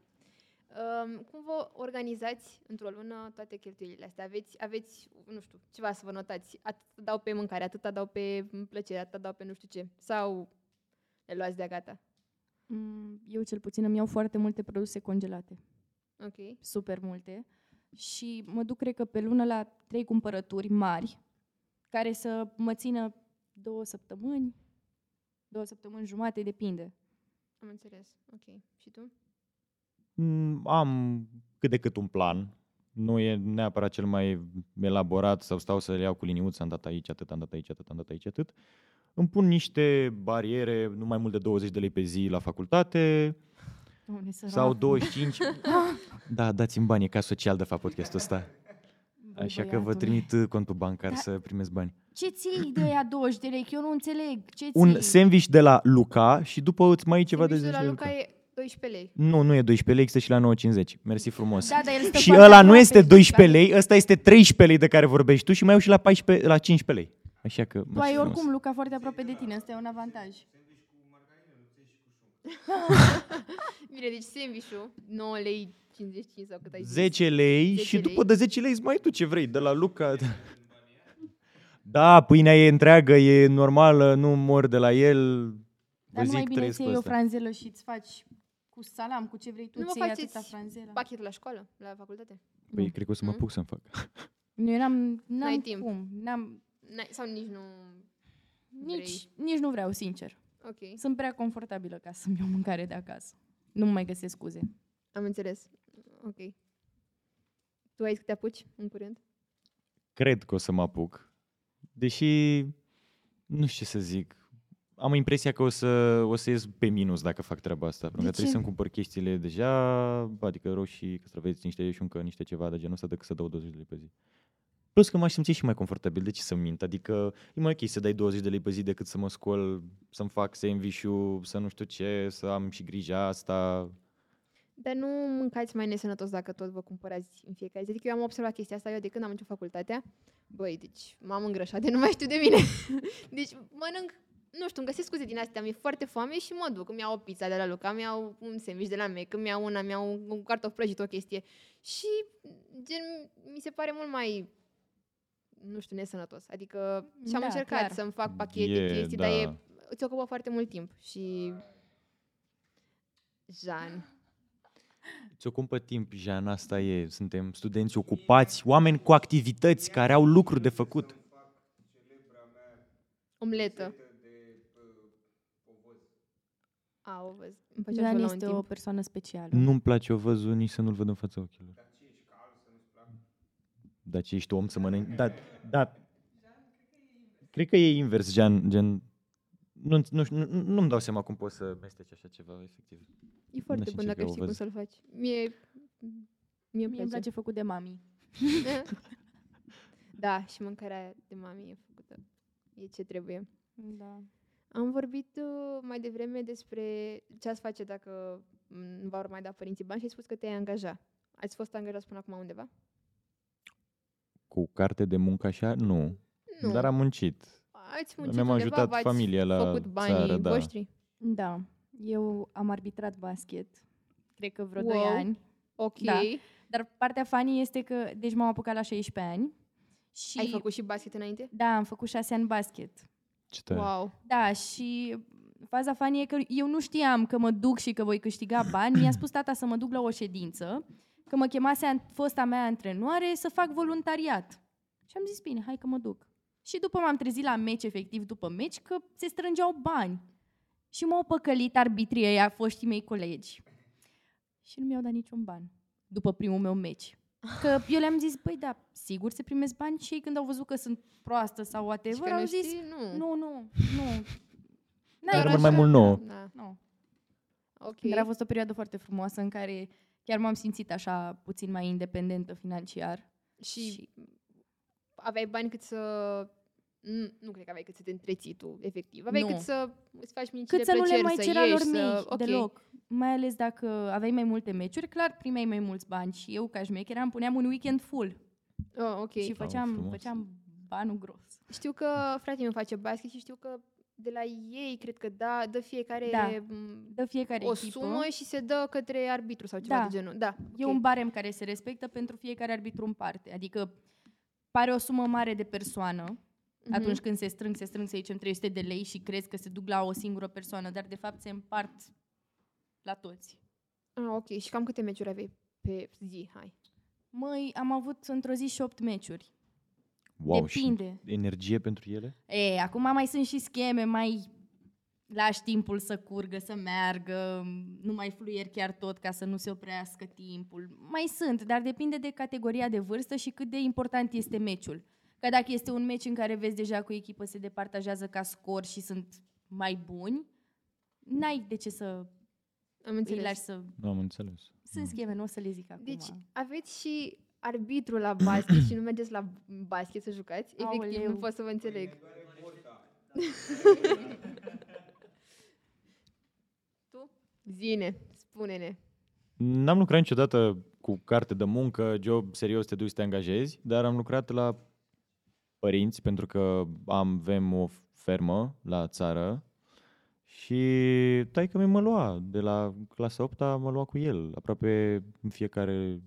Um, cum vă organizați într-o lună toate cheltuielile astea? Aveți, aveți, nu știu, ceva să vă notați? Atât dau pe mâncare, atâta dau pe plăcere, atâta dau pe nu știu ce. Sau le luați de gata?
Mm, Eu cel puțin îmi iau foarte multe produse congelate.
Ok.
super multe și mă duc, cred că, pe lună la trei cumpărături mari, care să mă țină două săptămâni, două săptămâni jumate, depinde.
Am înțeles. Ok. Și tu?
Mm, Am cât de cât un plan. Nu e neapărat cel mai elaborat sau stau să le iau cu liniuță, am dat aici atât, am dat aici atât, am dat aici atât. Îmi pun niște bariere, nu mai mult de 20 de lei pe zi la facultate,
Doamne, sărac.
sau 25. (laughs) da, dați-mi bani, e ca social de fapt podcastul ăsta.
Băi,
Așa că vă
băiatule.
trimit uh, contul bancar
Da.
să primesc bani.
Ce ții de aia 20 de lei? Că eu nu înțeleg. Ce ții?
Un sandwich de la Luca și după îți mai iei ceva de
Sandwichul
10
la
lei.
Luca e 12 lei.
Nu, nu e 12 lei, există și la 9,50. Mersi frumos.
Da, dar el stă
și
foarte
ăla nu
aproape,
este
știi,
12
care-
lei, ăsta este 13 lei de care vorbești tu și mai iau și la, 14, la 15 lei. Așa că,
Tu
mersi
ai
frumos.
oricum Luca foarte aproape de tine, ăsta e un avantaj. (laughs)
Bine, deci sandwich-ul, 9 lei 55 sau cât ai zis.
10 lei
10
și
lei.
după de 10 lei îți mai ai tu ce vrei, de la Luca. Da, pâinea e întreagă, e normală, nu mor de la el. Vă
Dar nu mai
zic,
bine
trăiesc
să
pe
iei o
ăsta.
franzelă și îți faci cu salam, cu ce vrei tu,
Nu vă
ți iei
faceți
atâta franzelă.
Pachetul la școală, la facultate?
Păi, cred că o să mă
Mm.
apuc să-mi fac.
Nu eram, n-am
N-ai timp.
cum, n-am,
N-ai, sau nici nu
nici, nici nu vreau, sincer.
Ok,
Sunt prea confortabilă ca să-mi iau mâncare de acasă. Nu mai găsesc scuze.
am înțeles. Ok. Tu ai zis că te apuci în curând?
Cred că o să mă apuc. Deși, nu știu ce să zic. Am impresia că o să, o să ies pe minus dacă fac treaba asta. Pentru că
De
trebuie
ce?
să-mi cumpăr chestiile deja, adică roșii, castraveți, niște șuncă, niște ceva de genul ăsta, decât să dau 20 de lei pe zi. Plus că m-aș simți și mai confortabil. De ce să mint? Adică e mai ok să dai 20 de lei pe zi decât să mă scol, să-mi fac sandwich să nu știu ce, să am și grija asta.
Dar nu mâncați mai nesănătos dacă tot vă cumpărați în fiecare zi. Adică eu am observat chestia asta, eu de când am început facultatea, băi, deci m-am îngrășat de nu mai știu de mine. (laughs) deci mănânc, nu știu, îmi găsesc scuze din astea, mi-e foarte foame și mă duc, îmi iau o pizza de la Luca, îmi iau un sandwich de la Mac, îmi iau una, îmi iau un, un cartof prăjit, o chestie. Și gen, mi se pare mult mai nu știu, nesănătos. Adică și-am
Da,
încercat
clar.
să-mi fac pachete,
E,
chestii,
da.
dar e, îți ocupă foarte mult timp. Și... Jean.
Ți ocupă timp, Jean, asta e. Suntem studenți ocupați, oameni cu activități care au lucruri de făcut.
Omletă. A, o văz. Îmi făcea
Jean
și la un
este o
timp.
persoană specială.
Nu-mi place o văzut nici să nu-l văd în fața ochilor. Dar ce ești om să mănânci? Da, da. Cred că e invers, gen, gen nu, nu, nu, nu-mi dau seama cum poți să mesteci așa ceva, efectiv.
E foarte
știu
bun
ce
dacă
că o
știi cum
văz.
să-l faci. Mie, mie
Mie
îmi
îmi
place.
place făcut de mami. (laughs)
da, și mâncarea de mami e făcută. E ce trebuie.
Da.
Am vorbit uh, mai devreme despre ce ați face dacă mm, nu v-au mai dat părinții bani și ai spus că te-ai angaja. Ați fost angajați până acum undeva?
Cu carte de muncă așa? Nu.
Nu.
Dar am muncit.
Ați muncit
Mi-am
undeva,
ajutat
v-ați
familia la
făcut banii
țară, da.
voștri?
Da. Eu am arbitrat basket, cred că vreo
Wow.
2 ani.
Ok.
Da. Dar partea funny este că, deci m-am apucat la 16 ani. Și
Ai făcut și basket înainte?
Da, am făcut 6 ani basket.
Ce tare.
Wow.
Da, și faza funny e că eu nu știam că mă duc și că voi câștiga bani. Mi-a spus tata să mă duc la o ședință, că mă chemase an- fosta mea antrenoare să fac voluntariat. Și am zis, bine, hai că mă duc. Și după m-am trezit la meci, efectiv după meci, că se strângeau bani. Și m-au păcălit arbitrii ăia, foștii mei colegi. Și nu mi-au dat niciun ban după primul meu meci. Că (laughs) eu le-am zis, băi, da, sigur se primesc bani și ei când au văzut că sunt proastă sau
Și
whatever,
că
au
nu
zis,
știi? Nu.
nu, nu, nu.
Dar
N-ai
rămân
rost.
mai mult nouă.
Da.
Nu.
Ok.
Dar a fost o perioadă foarte frumoasă în care chiar m-am simțit așa puțin mai independentă financiar.
Și aveai bani cât să... Nu, nu cred că aveai cât să te întreții tu, efectiv. Aveai
Nu.
cât să îți faci micile
Cât să nu le
plăceri,
mai
să
cera
ieși,
lor
să...
mici
ok.
deloc. Mai ales dacă aveai mai multe meciuri, clar primeai mai mulți bani și eu ca șmecher îmi puneam un weekend full
Oh, ok.
și făceam,
frumos.
făceam banul gros.
Știu că fratele meu face basket și știu că de la ei, cred că da, dă fiecare
Da.
m,
Dă fiecare
o
echipă.
sumă și se dă către arbitru sau ceva
Da.
de genul. Da,
E
ok.
un barem care se respectă pentru fiecare arbitru în parte. Adică pare o sumă mare de persoană,
Mhm.
atunci când se strâng, se strâng, să zicem, 300 de lei și crezi că se duc la o singură persoană, dar de fapt se împart la toți.
Ah, ok. Și cam câte meciuri aveai pe zi? Hai.
Măi, am avut într-o zi și 8 meciuri.
Wow,
Depinde.
și energie pentru ele?
E, acum mai sunt și scheme, mai lași timpul să curgă, să meargă, nu mai fluier chiar tot ca să nu se oprească timpul. Mai sunt, dar depinde de categoria de vârstă și cât de important este meciul. Că dacă este un meci în care vezi deja că o echipă se departajează ca scor și sunt mai buni, n-ai de ce să
Am
îi
înțeles.
lași să...
Nu am înțeles.
Sunt scheme, nu o să le zic acum.
Deci aveți și arbitru la basket și nu mergeți la basket să jucați? Efectiv,
Aoleu.
nu pot să vă înțeleg. (laughs) tu? Zine, spune-ne.
N-am lucrat niciodată cu carte de muncă, job serios, te duci să te angajezi, dar am lucrat la părinți pentru că am, avem o fermă la țară și taică mi mă lua de la clasa 8 mă lua cu el aproape în fiecare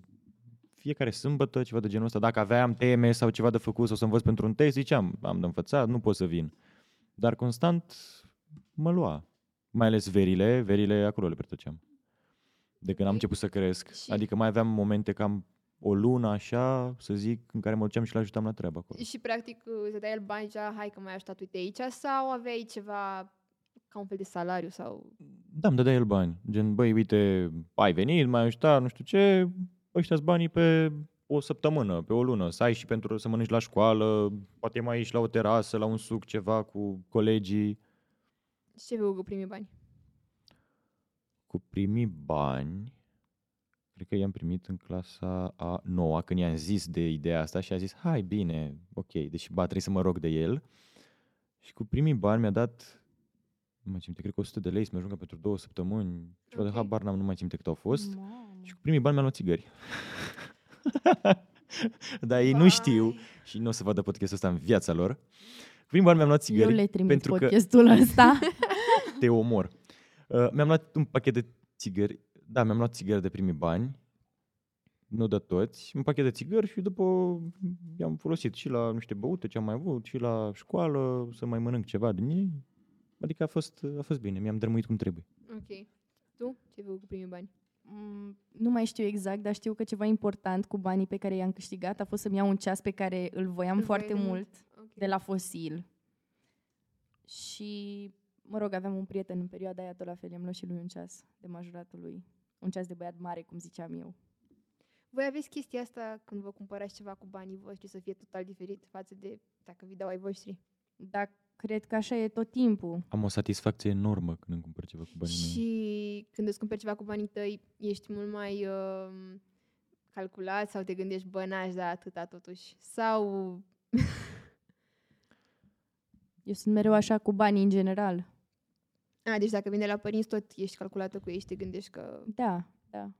fiecare sâmbătă, ceva de genul ăsta. Dacă aveam teme sau ceva de făcut sau să învăț pentru un test, ziceam, am de învățat, nu pot să vin. Dar constant mă lua. Mai ales verile, verile acolo le petreceam. De când am
Ok.
început să cresc.
Și-
Adică mai aveam momente cam o lună așa, să zic, în care mă duceam și le ajutam la treabă acolo.
Și practic îți dai el bani și zicea, hai că mai ajutat uite aici sau aveai ceva ca un fel de salariu sau...
Da, îmi dădea el bani. Gen, băi, uite, ai venit, m-ai ajutat, nu știu ce, ăștia banii pe o săptămână, pe o lună, să ai și pentru să mănânci la școală, poate mai ieși la o terasă, la un suc, ceva cu colegii.
Și ce vei cu primii bani?
Cu primii bani, cred că i-am primit în clasa a noua, când i-am zis de ideea asta și a zis, hai, bine, ok, deși ba, trebuie să mă rog de el. Și cu primii bani mi-a dat, nu mai țin minte, cred că 100 de lei să mă ajungă pentru două săptămâni, ceva
Ok.
de habar n-am, nu mai țin minte cât au fost.
Mamă.
Și cu primii bani mi-am luat țigări. (laughs) Dar ei nu știu și nu o să vadă podcastul ăsta în viața lor. Cu primii bani mi-am luat
Eu
țigări
le trimit
pentru că
podcastul ăsta. (laughs)
te omor. Uh, mi-am luat un pachet de țigări. Da, mi-am luat țigări de primii bani. Nu de toți. Un pachet de țigări și după i-am folosit și la niște băute ce am mai avut și la școală să mai mănânc ceva din ei. Adică a fost, a fost bine, mi-am dărmuit cum trebuie.
Ok. Tu? Ce vei cu primii bani?
Mm, nu mai știu exact, dar știu că ceva important cu banii pe care i-am câștigat a fost să-mi iau un ceas pe care îl voiam
Îl
foarte
voiai de
mult,
Ok.
de la Fosil. Și, mă rog, aveam un prieten în perioada aia, tot la fel, i-am luat și lui un ceas de majuratul lui. Un ceas de băiat mare, cum ziceam eu.
Voi aveți chestia asta când vă cumpărați ceva cu banii voștri să fie total diferit față de dacă vi dau ai voștri?
Dar cred că așa e tot timpul.
Am o satisfacție enormă când îmi cumpăr ceva cu banii mei.
Și când îți cumperi ceva cu banii tăi, ești mult mai uh, calculat sau te gândești, bă, n-aș da atâta totuși. Sau, (laughs)
Eu sunt mereu așa cu banii în general.
A, deci dacă vine de la părinți, tot ești calculată cu ei și te gândești că...
Da, da.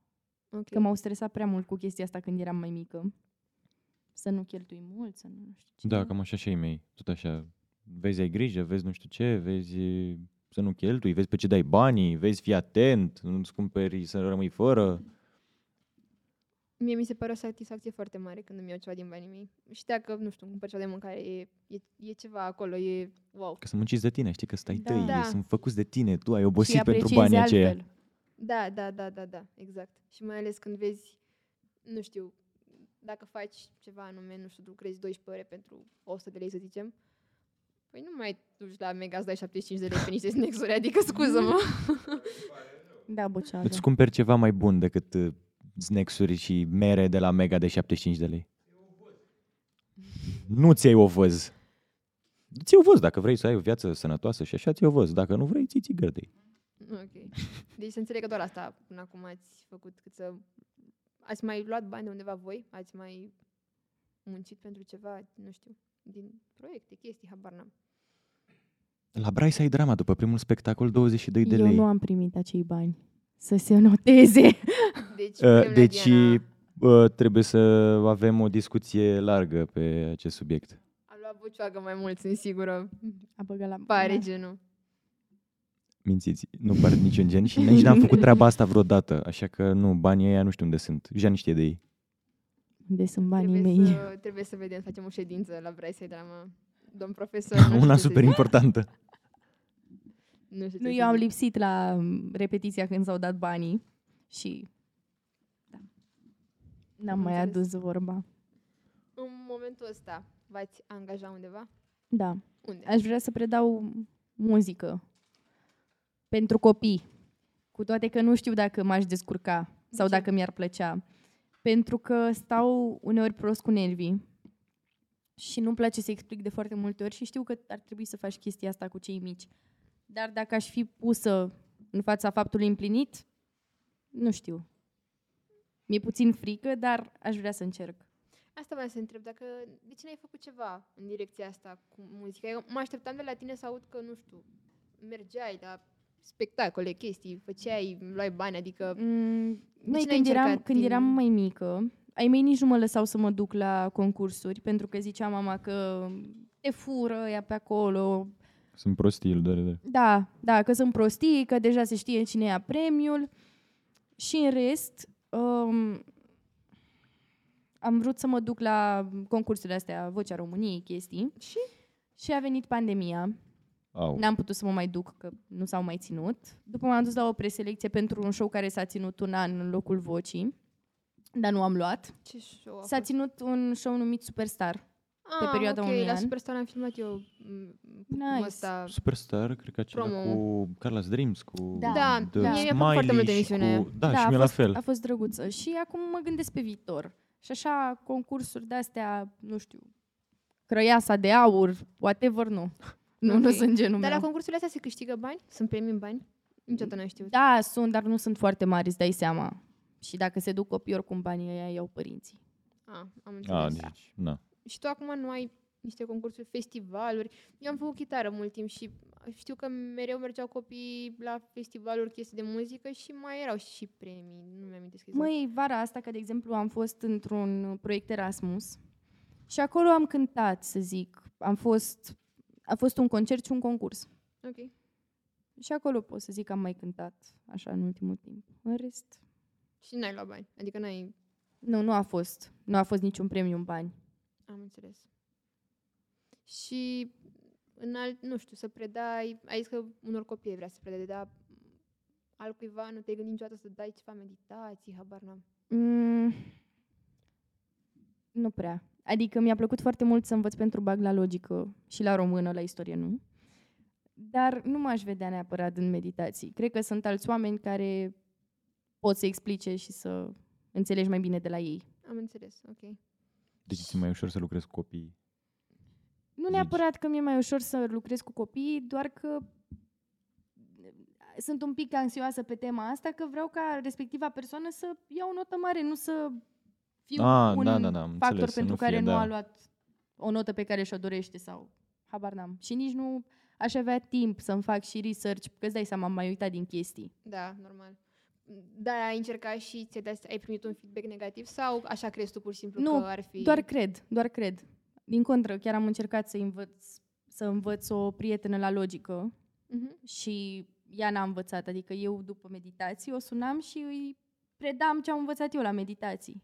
Ok.
Că m-au stresat prea mult cu chestia asta când eram mai mică. Să nu cheltui mult, să nu știu ce.
Da, cam așa și ei mei. Tot așa. Vezi, ai grijă, vezi nu știu ce, vezi să nu cheltui, vezi pe ce dai banii, vezi, fii atent, nu-ți cumperi să rămâi fără.
Mie mi se pare o satisfacție foarte mare când îmi iau ceva din banii mei. Și dacă, nu știu, îmi cumpăr ceva de mâncare, e, e, e ceva acolo, e wow.
Că sunt munciți de tine, știi că stai
Da.
tăi,
Da.
sunt făcuți de tine, tu ai
Și
obosit pentru
apreciezi
banii aceia.
altfel.
Da, da, da, da, da, exact. Și mai ales când vezi, nu știu, dacă faci ceva anume, nu știu, lucrezi 12 ore pentru 100 de lei, să zicem, păi nu mai duci la Mega să dai 75 de lei pe niște snacks-uri, adică scuză-mă. (laughs)
Da, bocează.
Îți cumperi ceva mai bun decât uh, snacks-uri și mere de la Mega de 75 de lei. Nu ți-ai o văz. Ți o văz dacă vrei să ai o viață sănătoasă și așa ți o văz. Dacă nu vrei, ții țigărdei.
ok. Deci să înțeleg că doar asta până acum ați făcut, cât să... Ați mai luat bani de undeva voi? Ați mai muncit pentru ceva, nu știu, din proiecte, chestii, habar n-am.
La Bryce ai drama după primul spectacol 22 de
Eu
lei.
nu am primit acei bani. Să se noteze.
Deci,
Uh,
putem la
Deci
Diana,
uh, trebuie să avem o discuție largă pe acest subiect.
a luat bucioagă mai mult, sunt sigură.
A băgat la
Pare
da.
genul.
Mințiți, nu par niciun gen și nici n-am făcut treaba asta vreodată, așa că nu, banii ăia nu știu unde sunt. Jean știe de ei.
Unde sunt banii
trebuie
mei?
Să, trebuie să vedem, să facem o ședință la Bryce Drama. Domn profesor, (laughs) nu știu
Una
ce să
super
zic.
importantă.
Nu, știu ce
Nu,
să
eu am
zic.
lipsit la m, repetiția când s-au dat banii și da. N-am
Am
mai
înțeles.
adus vorba.
În momentul ăsta, v-ați angaja undeva?
Da.
Unde?
Aș vrea să predau muzică pentru copii. Cu toate că nu știu dacă m-aș descurca sau
ce?
dacă mi-ar plăcea. Pentru că stau uneori prost cu nervii și nu-mi place să explic de foarte multe ori și știu că ar trebui să faci chestia asta cu cei mici. Dar dacă aș fi pusă în fața faptului împlinit, nu știu. Mi-e puțin frică, dar aș vrea să încerc.
Asta vreau să întreb, dacă de ce n-ai făcut ceva în direcția asta cu muzica? Eu mă așteptam de la tine să aud că, nu știu, mergeai la spectacole, chestii, făceai, luai bani, adică...
Mm,
ce
Măi,
n-ai
când eram,
încercat
când
din-
eram mai mică, ai mei nici nu mă lăsau să mă duc la concursuri, pentru că zicea mama că te fură ea pe acolo.
Sunt prostii, da, da.
Da, da, că sunt prostii, că deja se știe cine ia premiul. Și în rest, um, am vrut să mă duc la concursurile astea, Vocea României, chestii.
Și?
Și a venit pandemia.
Au.
N-am putut să mă mai duc, că nu s-au mai ținut. După m-am dus la o preselecție pentru un show care s-a ținut un an în locul vocii, dar nu am luat.
Ce show a
S-a
fost?
ținut un show numit Superstar. Pe
Ah,
perioada
ok,
unui
la
an.
Superstar am filmat eu m,
Nice.
ăsta.
Superstar, cred că acela
Promo.
cu Carla's Dreams, cu
Da.
Da,
The
da.
mie mi-a plăcut foarte
Smiley
mult
și
emisiunea
cu... Da, și
a
mie
fost,
la fel.
A fost drăguță. Și acum mă gândesc pe viitor. Și așa, concursuri de-astea, nu știu, crăiasa de aur, whatever, nu. (laughs) Nu,
Ok.
nu sunt genul
Dar la
meu.
concursurile astea se câștigă bani? Sunt premii în bani? Niciodată n-am știut.
Da, sunt, dar nu sunt foarte mari, îți dai seama. Și dacă se duc copii, oricum banii ăia iau părinții.
Ah, am înțeles.
A, deci, na.
Și tu acum nu ai niște concursuri, festivaluri. Eu am făcut chitară mult timp și știu că mereu mergeau copii la festivaluri, chestii de muzică și mai erau și premii. Nu mi-am exact.
Măi, vara asta, că de exemplu am fost într-un proiect Erasmus și acolo am cântat, să zic. Am fost, a fost un concert și un concurs.
Ok.
Și acolo pot să zic că am mai cântat, așa, în ultimul timp. În rest,
Și n-ai luat bani. Adică n-ai...
nu, nu a fost. Nu a fost niciun premiu în bani.
Am înțeles. Și în alt, nu știu, să predai, ai zis că unor copii ai vrea să predai, dar altcuiva nu te-ai gândit niciodată să dai ceva meditații, habar n-am.
Mm, nu prea. Adică mi-a plăcut foarte mult să învăț pentru bag la logică și la română, la istorie nu. Dar nu m-aș vedea neapărat în meditații. Cred că sunt alți oameni care pot să explice și să înțelegi mai bine de la ei.
Am înțeles, ok.
Deci ți mai ușor să lucrezi cu copiii.
Nu
Zici.
neapărat că mi-e mai ușor să lucrez cu copiii, doar că sunt un pic anxioasă pe tema asta, că vreau ca respectiva persoană să ia o notă mare, nu să fiu
Ah,
un
da, da, da, am
factor
înțeles, să
pentru
nu
care
fie,
nu
da.
a luat o notă pe care și-o dorește sau habar n-am. Și nici nu aș avea timp să-mi fac și research, că îți dai seama, am mai uitat din chestii.
Da, normal. Da, ai încercat și ți ai primit un feedback negativ sau așa crezi tu pur și simplu
Nu,
că ar fi...
Doar cred, doar cred. Din contră, chiar am încercat să învăț, să învăț o prietenă la logică
Mhm.
și ea n-a învățat. Adică eu, după meditații, o sunam și îi predam ce am învățat eu la meditații.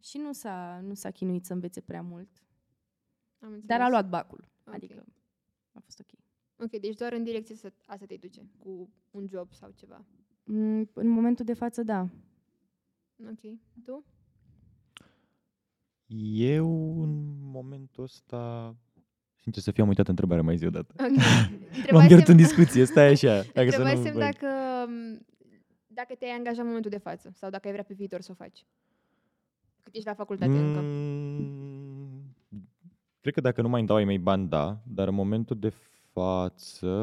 Și nu s-a, nu s-a chinuit să învețe prea mult.
Am înțeles.
Dar a luat bacul.
Ok.
Adică a fost ok.
Ok, deci doar în direcție să, asta te duce, cu un job sau ceva.
Mm, În momentul de față, da.
Ok. Tu?
Eu, în momentul ăsta, sincer să fiu, am uitat întrebarea mai zi odată.
Ok. (laughs)
M-am pierdut în
Întrebasem-
discuție, stai așa. (laughs) Dacă să nu...
Întrebasem
băi.
dacă, dacă te-ai angajat în momentul de față sau dacă ai vrea pe viitor să o faci. Cât ești la facultate încă.
Mm, Cred că dacă nu mai îmi dau ai mei bani, da, dar în momentul de față,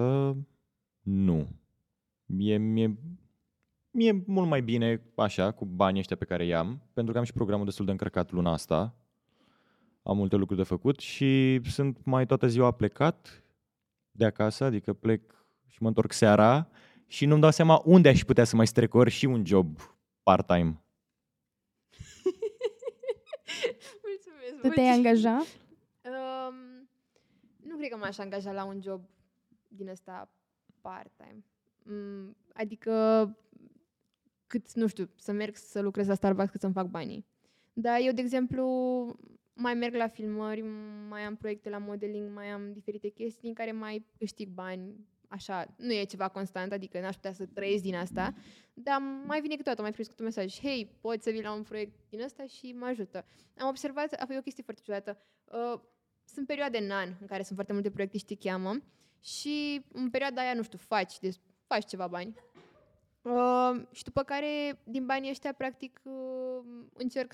nu. Mie, mie, mie mult mai bine așa, cu banii ăștia pe care i-am, pentru că am și programul destul de încărcat luna asta. Am multe lucruri de făcut și sunt mai toată ziua plecat de acasă, adică plec și mă întorc seara și nu-mi dau seama unde aș putea să mai strecor și un job part-time. (laughs)
Mulțumesc
Tu te-ai angajat?
Um, nu cred că m-aș angaja la un job din ăsta part-time. Mm, adică cât, nu știu, să merg să lucrez la Starbucks cât să-mi fac banii. Dar eu, de exemplu, mai merg la filmări, mai am proiecte la modeling, mai am diferite chestii din care mai câștig bani. Așa, nu e ceva constant, adică n-aș putea să trăiesc din asta, dar mai vine câteodată, mai primesc un mesaj, hei, poți să vii la un proiect din ăsta și mă ajută. Am observat, a fost o chestie foarte ciudată, uh, sunt perioade în an în care sunt foarte multe proiecte și te cheamă și în perioada aia, nu știu, faci, des, faci ceva bani. Uh, și după care, din banii ăștia, practic, uh, încerc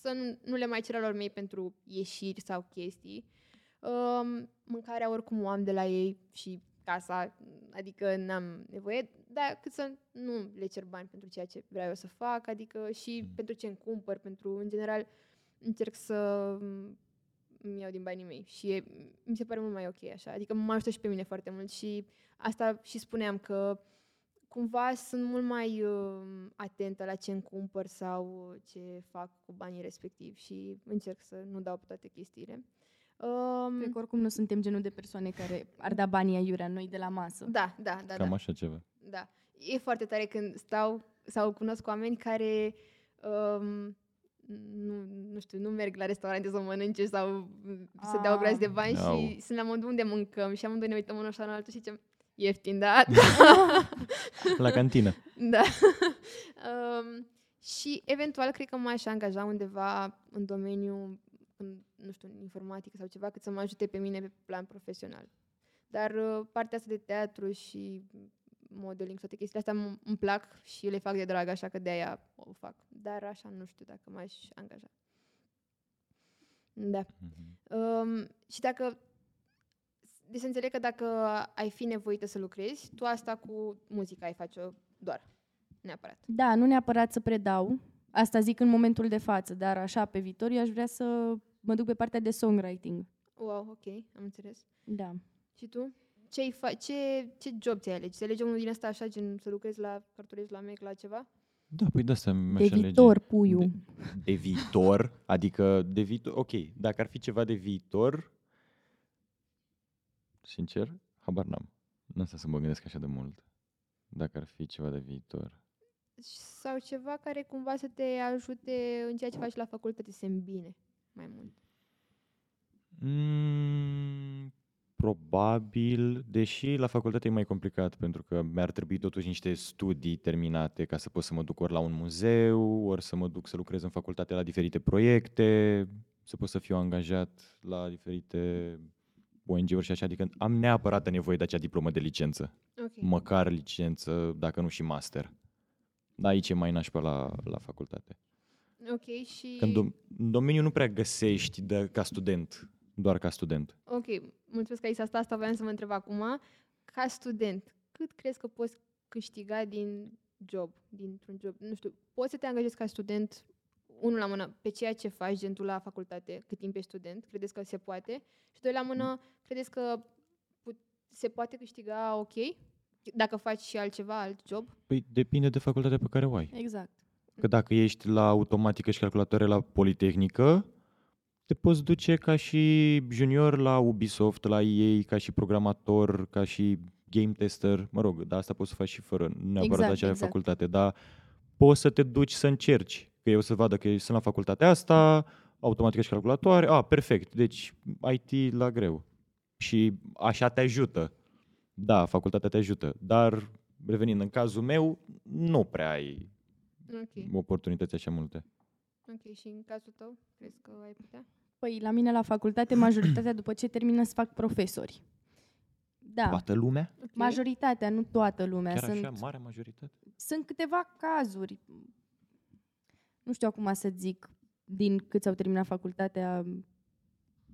să nu, nu le mai cer lor mei pentru ieșiri sau chestii. Uh, mâncarea oricum o am de la ei și casa, adică n-am nevoie, dar cât să nu le cer bani pentru ceea ce vreau eu să fac, adică și pentru ce îmi cumpăr, pentru, în general, încerc să îmi iau din banii mei și e, mi se pare mult mai ok așa. Adică mă ajută și pe mine foarte mult și asta și spuneam că cumva sunt mult mai uh, atentă la ce îmi cumpăr sau ce fac cu banii respectiv și încerc să nu dau pe toate chestiile. Um,
Cred că oricum nu suntem genul de persoane care ar da banii aiurea noi de la masă.
da, da, da,
Cam
da.
așa ceva.
Da. E foarte tare când stau sau cunosc oameni care um, nu, nu știu, nu merg la restaurante să mănânce sau să dea o
Ah.
groază de bani
Au.
și sunt la modul unde mâncăm și amândoi ne uităm unul așa la altul și zicem ieftin, (laughs) da?
La cantină.
da. (laughs) um, și eventual cred că m-aș angaja undeva în domeniu, în, nu știu, în informatică sau ceva, cât să mă ajute pe mine pe plan profesional. Dar uh, partea asta de teatru și modeling, toate chestiile astea m- îmi plac și le fac de drag, așa că de-aia o fac. Dar așa nu știu dacă m-aș angaja. Da.
Mhm.
Um, și dacă... Deci să înțeleg că dacă ai fi nevoită să lucrezi, tu asta cu muzica ai face-o doar, neapărat.
Da, nu neapărat să predau. Asta zic în momentul de față, dar așa pe viitor eu aș vrea să mă duc pe partea de songwriting.
Wow, ok, am înțeles.
Da.
Și tu? Ce, fa- ce, ce job ți-ai alege? Ți alege unul din ăsta așa, gen să lucrezi la cartulezi la Mac, la ceva?
Da, păi de asta mi-aș
De
alege.
viitor, puiu.
De, de viitor, adică de viitor, ok, dacă ar fi ceva de viitor, sincer, habar n-am. Nu asta să mă gândesc așa de mult. Dacă ar fi ceva de viitor.
Sau ceva care cumva să te ajute în ceea ce faci la facultate să se îmbine mai mult.
Mm, probabil, deși la facultate e mai complicat, pentru că mi-ar trebui totuși niște studii terminate ca să pot să mă duc ori la un muzeu, ori să mă duc să lucrez în facultate la diferite proiecte, să pot să fiu angajat la diferite ONG-uri și așa, adică am neapărat nevoie de acea diplomă de licență,
Ok.
măcar licență, dacă nu și master. Dar aici e mai nașpa la, la facultate.
Ok, și...
Că în, dom- în domeniu nu prea găsești de, ca student, doar ca student.
Ok, mulțumesc că ai zis asta, asta voiam să mă întreb acum. Ca student, cât crezi că poți câștiga din job, dintr-un job? Nu știu, poți să te angajezi ca student, unul la mână, pe ceea ce faci, gen tu la facultate, cât timp ești student, credeți că se poate? Și doi la mână, credeți că put- se poate câștiga ok? Dacă faci și altceva, alt job?
Păi depinde de facultatea pe care o ai.
Exact.
Că dacă ești la automatică și calculatoare la Politehnică, te poți duce ca și junior la Ubisoft, la EA, ca și programator, ca și game tester, mă rog, dar asta poți să faci și fără neapărat
Exact,
acea
exact.
facultate, dar poți să te duci să încerci, că eu să vadă că sunt la facultatea asta, automatică și calculatoare, a, perfect, deci IT la greu. Și așa te ajută. Da, facultatea te ajută, dar revenind în cazul meu, nu prea ai
Ok.
oportunități așa multe.
Ok, și în cazul tău, crezi că ai putea?
Păi la mine la facultate, majoritatea după ce termină să fac profesori. Da,
Toată lumea?
Ok.
majoritatea, nu toată lumea.
Chiar
sunt,
așa, mare majoritate?
sunt câteva cazuri. Nu știu acum să zic din câți au terminat facultatea.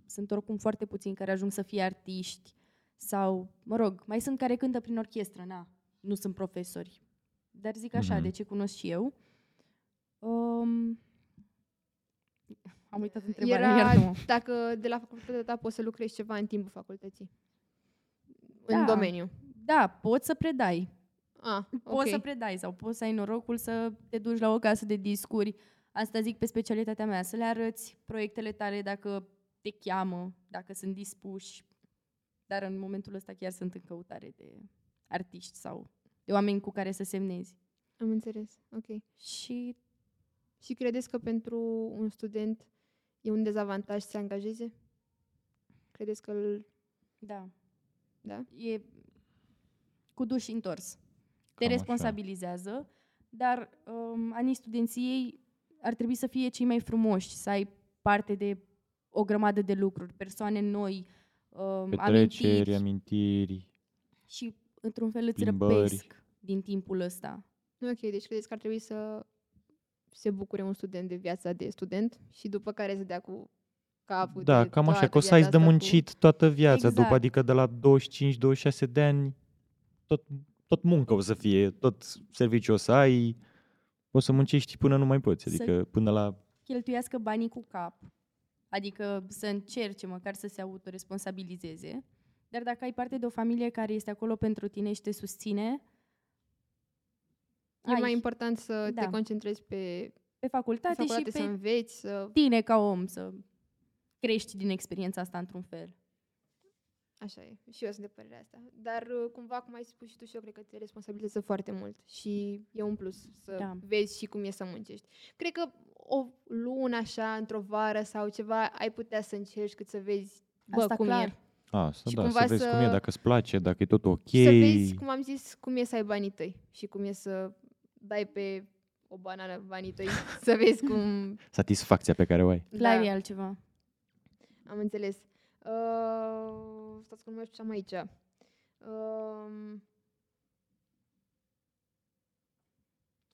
Sunt oricum foarte puțini care ajung să fie artiști sau, mă rog, mai sunt care cântă prin orchestră, na, nu sunt profesori. Dar zic așa,
Mhm.
de ce cunosc și eu. Um, am uitat întrebarea,
Era
iartă-mă.
dacă de la facultatea ta poți să lucrezi ceva în timpul facultății. În
Da.
domeniu.
Da, poți să predai.
Ah,
Poți
ok.
să predai sau poți să ai norocul să te duci la o casă de discuri. Asta zic pe specialitatea mea, să le arăți proiectele tale dacă te cheamă, dacă sunt dispuși. Dar în momentul ăsta chiar sunt în căutare de artiști sau de oameni cu care să semnezi.
Am înțeles. Ok.
Și
Și credeți că pentru un student e un dezavantaj să se angajeze? Credeți că îl...
da,
Da?
e cu duș și întors. Te
Cam așa.
responsabilizează, dar um, anii studenției ar trebui să fie cei mai frumoși, să ai parte de o grămadă de lucruri, persoane noi, um,
Petreceri,
amintiri
amintiri.
și într-un fel îți
plimbări.
răpesc din timpul ăsta.
Ok, deci credeți că ar trebui să se bucure un student de viața de student și după care să dea cu capul
Da,
de
cam așa,
toată
că o să ai
viața
de
asta cu-
muncit toată viața
Exact.
după, adică de la 25-26 de ani, tot, tot muncă o să fie, tot serviciu o să ai, o să muncești până nu mai poți,
Să-
adică până la...
Cheltuiască banii cu cap, adică să încerce măcar să se autoresponsabilizeze, dar dacă ai parte de o familie care este acolo pentru tine și te susține,
E
ai
mai important să
Da.
te concentrezi pe,
pe
pe
facultate,
facultate,
și
să
pe
înveți, să...
tine ca om, să crești din experiența asta într-un fel.
Așa e. Și eu sunt de părerea asta. Dar uh, cumva, cum ai spus și tu și eu, cred că te responsabilizează foarte mult. Și e un plus să
Da.
vezi și cum e să muncești. Cred că o lună așa, într-o vară sau ceva, ai putea să încerci cât să vezi bă,
Asta
cum
clar.
e.
A, să,
Și
da,
cumva
să vezi
să-
cum e, dacă îți place, dacă e tot ok.
Să vezi, cum am zis, cum e să ai banii tăi și cum e să dai pe o banană banii tăi, (laughs) să vezi cum...
Satisfacția pe care o ai.
Clar
Da.
e altceva.
Am înțeles. Uh, stați că nu mai știu ce am aici. Uh,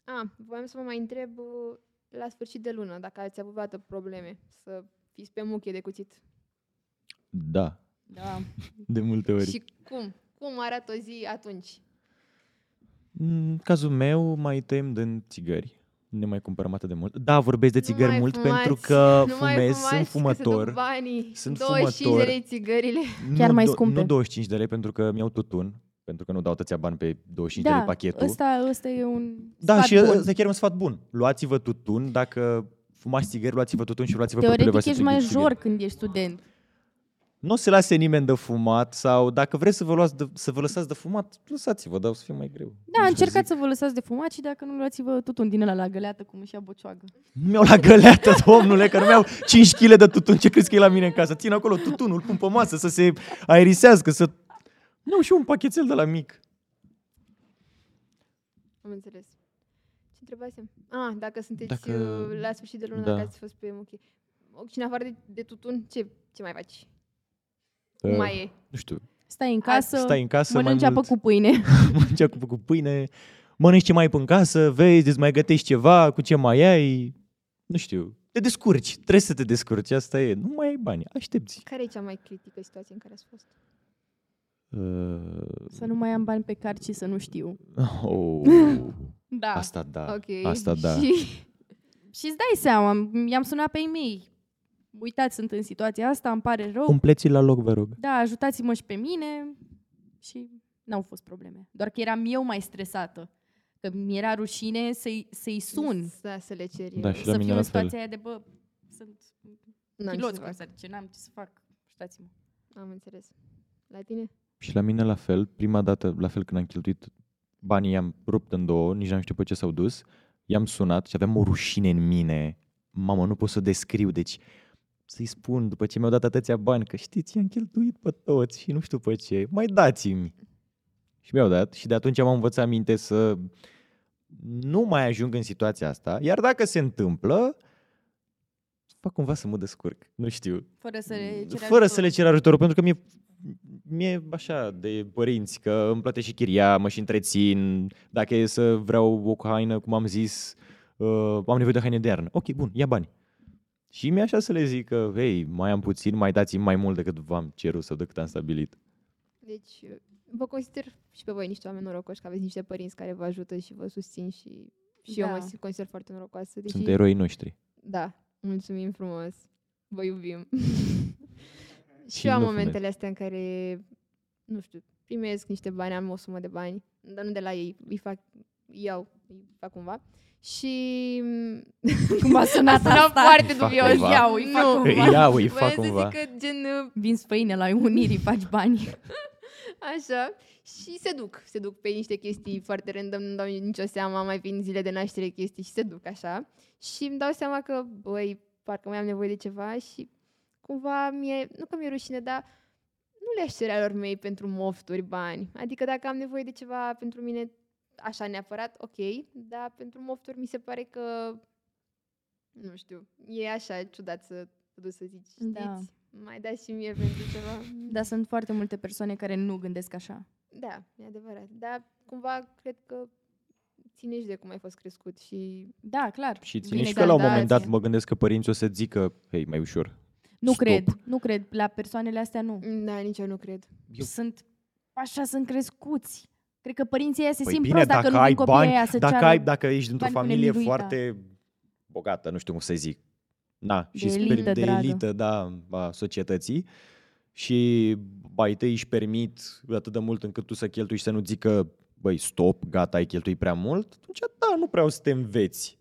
a, voiam să vă mai întreb uh, la sfârșit de lună, dacă ați avut vreodată probleme să fiți pe muchie de cuțit.
Da,
Da. (laughs)
de multe ori.
Și cum? Cum arată o zi atunci?
În cazul meu mai tăiem din țigări. Nu ne mai cumpărăm atât de mult. Da, vorbesc de
Nu
țigări
mai
mult
fumați,
pentru că
nu mai
fumez,
fumați,
sunt
că se
fumător.
duc banii.
Sunt
25
fumător.
de lei țigările.
Chiar
nu,
mai
do-
scumpe.
Nu 25 de lei pentru că mi-au tutun. Pentru că nu dau atâția bani pe 25 de lei
Da,
pachetul.
ăsta, ăsta e un
da,
sfat
și
bun.
ăsta chiar e un sfat bun. Luați-vă tutun, dacă fumați țigări, luați-vă tutun și luați-vă pe
Teoretic
privă să
ești
prindeți
major
țigări.
când ești student.
Nu se lase nimeni de fumat sau dacă vreți să vă, luați de, să vă lăsați de fumat, lăsați-vă, dar o să fie mai greu.
Da,
Nu
încercați
zic.
să vă lăsați de fumat și dacă nu luați-vă tutun din ăla la găleată, cum își ia bocioagă.
Nu mi-au la găleată, (laughs) domnule, că nu mi-au 5 kg de tutun. Ce crezi că e la mine în casă? Țin acolo tutunul, îl pun pe masă să se aerisească, să... Nu, și eu un pachetel de la mic.
Am înțeles. Ce întrebasem? Ah, dacă sunteți
Dacă-
uh, la sfârșit de lună,
da.
dacă ați fost pe muchie. Și în afară de, de tutun, ce, ce mai faci? Cum
Uh,
mai e?
Nu știu,
Stai în casă,
stai în casă
mănânci
mai
apă
mult,
cu pâine. (laughs)
mănânci apă cu pâine, mănânci ce mai ai pe în casă, vezi, îți mai gătești ceva, cu ce mai ai, nu știu, te descurci, trebuie să te descurci, asta e, nu mai ai bani, aștepți.
Care e cea mai critică situație în care ați fost?
Uh,
Să nu mai am bani pe card și să nu știu.
oh,
Da.
asta da,
ok.
asta da.
Și
Și îți dai seama, i-am sunat pe e-mail. Uitați, sunt în situația asta, îmi pare rău.
Umpleți la loc, vă rog.
Da, ajutați-mă și pe mine. și n-au fost probleme. Doar că eram eu mai stresată. Că mi-era rușine să-i, să-i sun.
Da, să le ceri.
Da,
eu.
și la
să
mine
fiu
la
în
fel.
situația aia de, bă, sunt
N-am ce
pilot,
să
cum
fac.
să zice, n-am ce să fac. Ștați-mă.
Am înțeles. La tine?
Și la mine la fel, prima dată, la fel când am cheltuit banii, i-am rupt în două, nici n-am știut pe ce s-au dus, i-am sunat și aveam o rușine în mine. Mamă, nu pot să o descriu, deci să-i spun după ce mi-au dat atâția bani, că știți, i-am cheltuit pe toți și nu știu pe ce, mai dați-mi. Și mi-au dat și de atunci am învățat minte să nu mai ajung în situația asta, iar dacă se întâmplă, fac cumva să mă descurc, nu știu.
Fără să le ceri
Fără să
ajutorul.
le cer ajutorul, pentru că mie, mie așa de părinți, că îmi plătește și chiria, mă și întrețin, dacă e să vreau o haină, cum am zis, uh, am nevoie de haine de iarnă. Ok, bun, ia bani. Și mi așa să le zic că, hei, mai am puțin, mai dați-mi mai mult decât v-am cerut sau decât am stabilit.
Deci, vă consider și pe voi niște oameni norocoși, că aveți niște părinți care vă ajută și vă susțin și, și eu
Da.
mă consider foarte norocoasă. Deci,
Sunt eroii noștri.
Da, mulțumim frumos. Vă iubim. (laughs) și
Și
eu am
nu
momentele astea în care, nu știu, primesc niște bani, am o sumă de bani, dar nu de la ei, îi fac, îi iau, îi fac cumva. Și (laughs)
Cum a sunat (laughs)
a sunat
asta?
foarte
Îi fac
dubios.
cumva.
Iau, îi fac
Nu.
cumva.
Îi iau, îi
Voiam
fac
să
cumva.
zic că gen uh,
Vinzi făine la Unirii, faci bani. (laughs)
Așa. Și se duc. Se duc pe niște chestii foarte random, nu dau nicio seama, mai vin zile de naștere chestii și se duc așa. Și îmi dau seama că, băi, parcă mai am nevoie de ceva și cumva mie, nu că mi-e rușine, dar nu le-aș cere alor mei pentru mofturi bani. Adică dacă am nevoie de ceva pentru mine așa neapărat, ok, dar pentru mofturi mi se pare că, nu știu, e așa ciudat să te duci să zici, știți,
Da.
mai dați și mie pentru ceva. (laughs)
Dar sunt foarte multe persoane care nu gândesc așa.
Da, e adevărat. Dar cumva cred că ține și de cum ai fost crescut și
Da, clar.
Și ține
Vine
și că la un moment dat
graddație.
mă gândesc că părinții o să zică, hei, mai ușor.
Nu
Stop.
cred, nu cred. La persoanele astea nu.
da, nici eu nu cred.
Eu-
Sunt, așa sunt crescuți. Cred că părinții ăia se
Păi
simt
bine,
prost dacă,
dacă
nu
ai
vin copiii
bani,
aia să
dacă,
ceară
ai, dacă ești dintr-o
bani cu
familie
nemiluita.
foarte bogată, nu știu cum să zic, na,
De
și sper-
elită,
de
dragă.
elită, da, a societății, și bai tăi își permit atât de mult încât tu să cheltui și să nu zică, băi, stop, gata, ai cheltuit prea mult, atunci da, nu prea o să te înveți.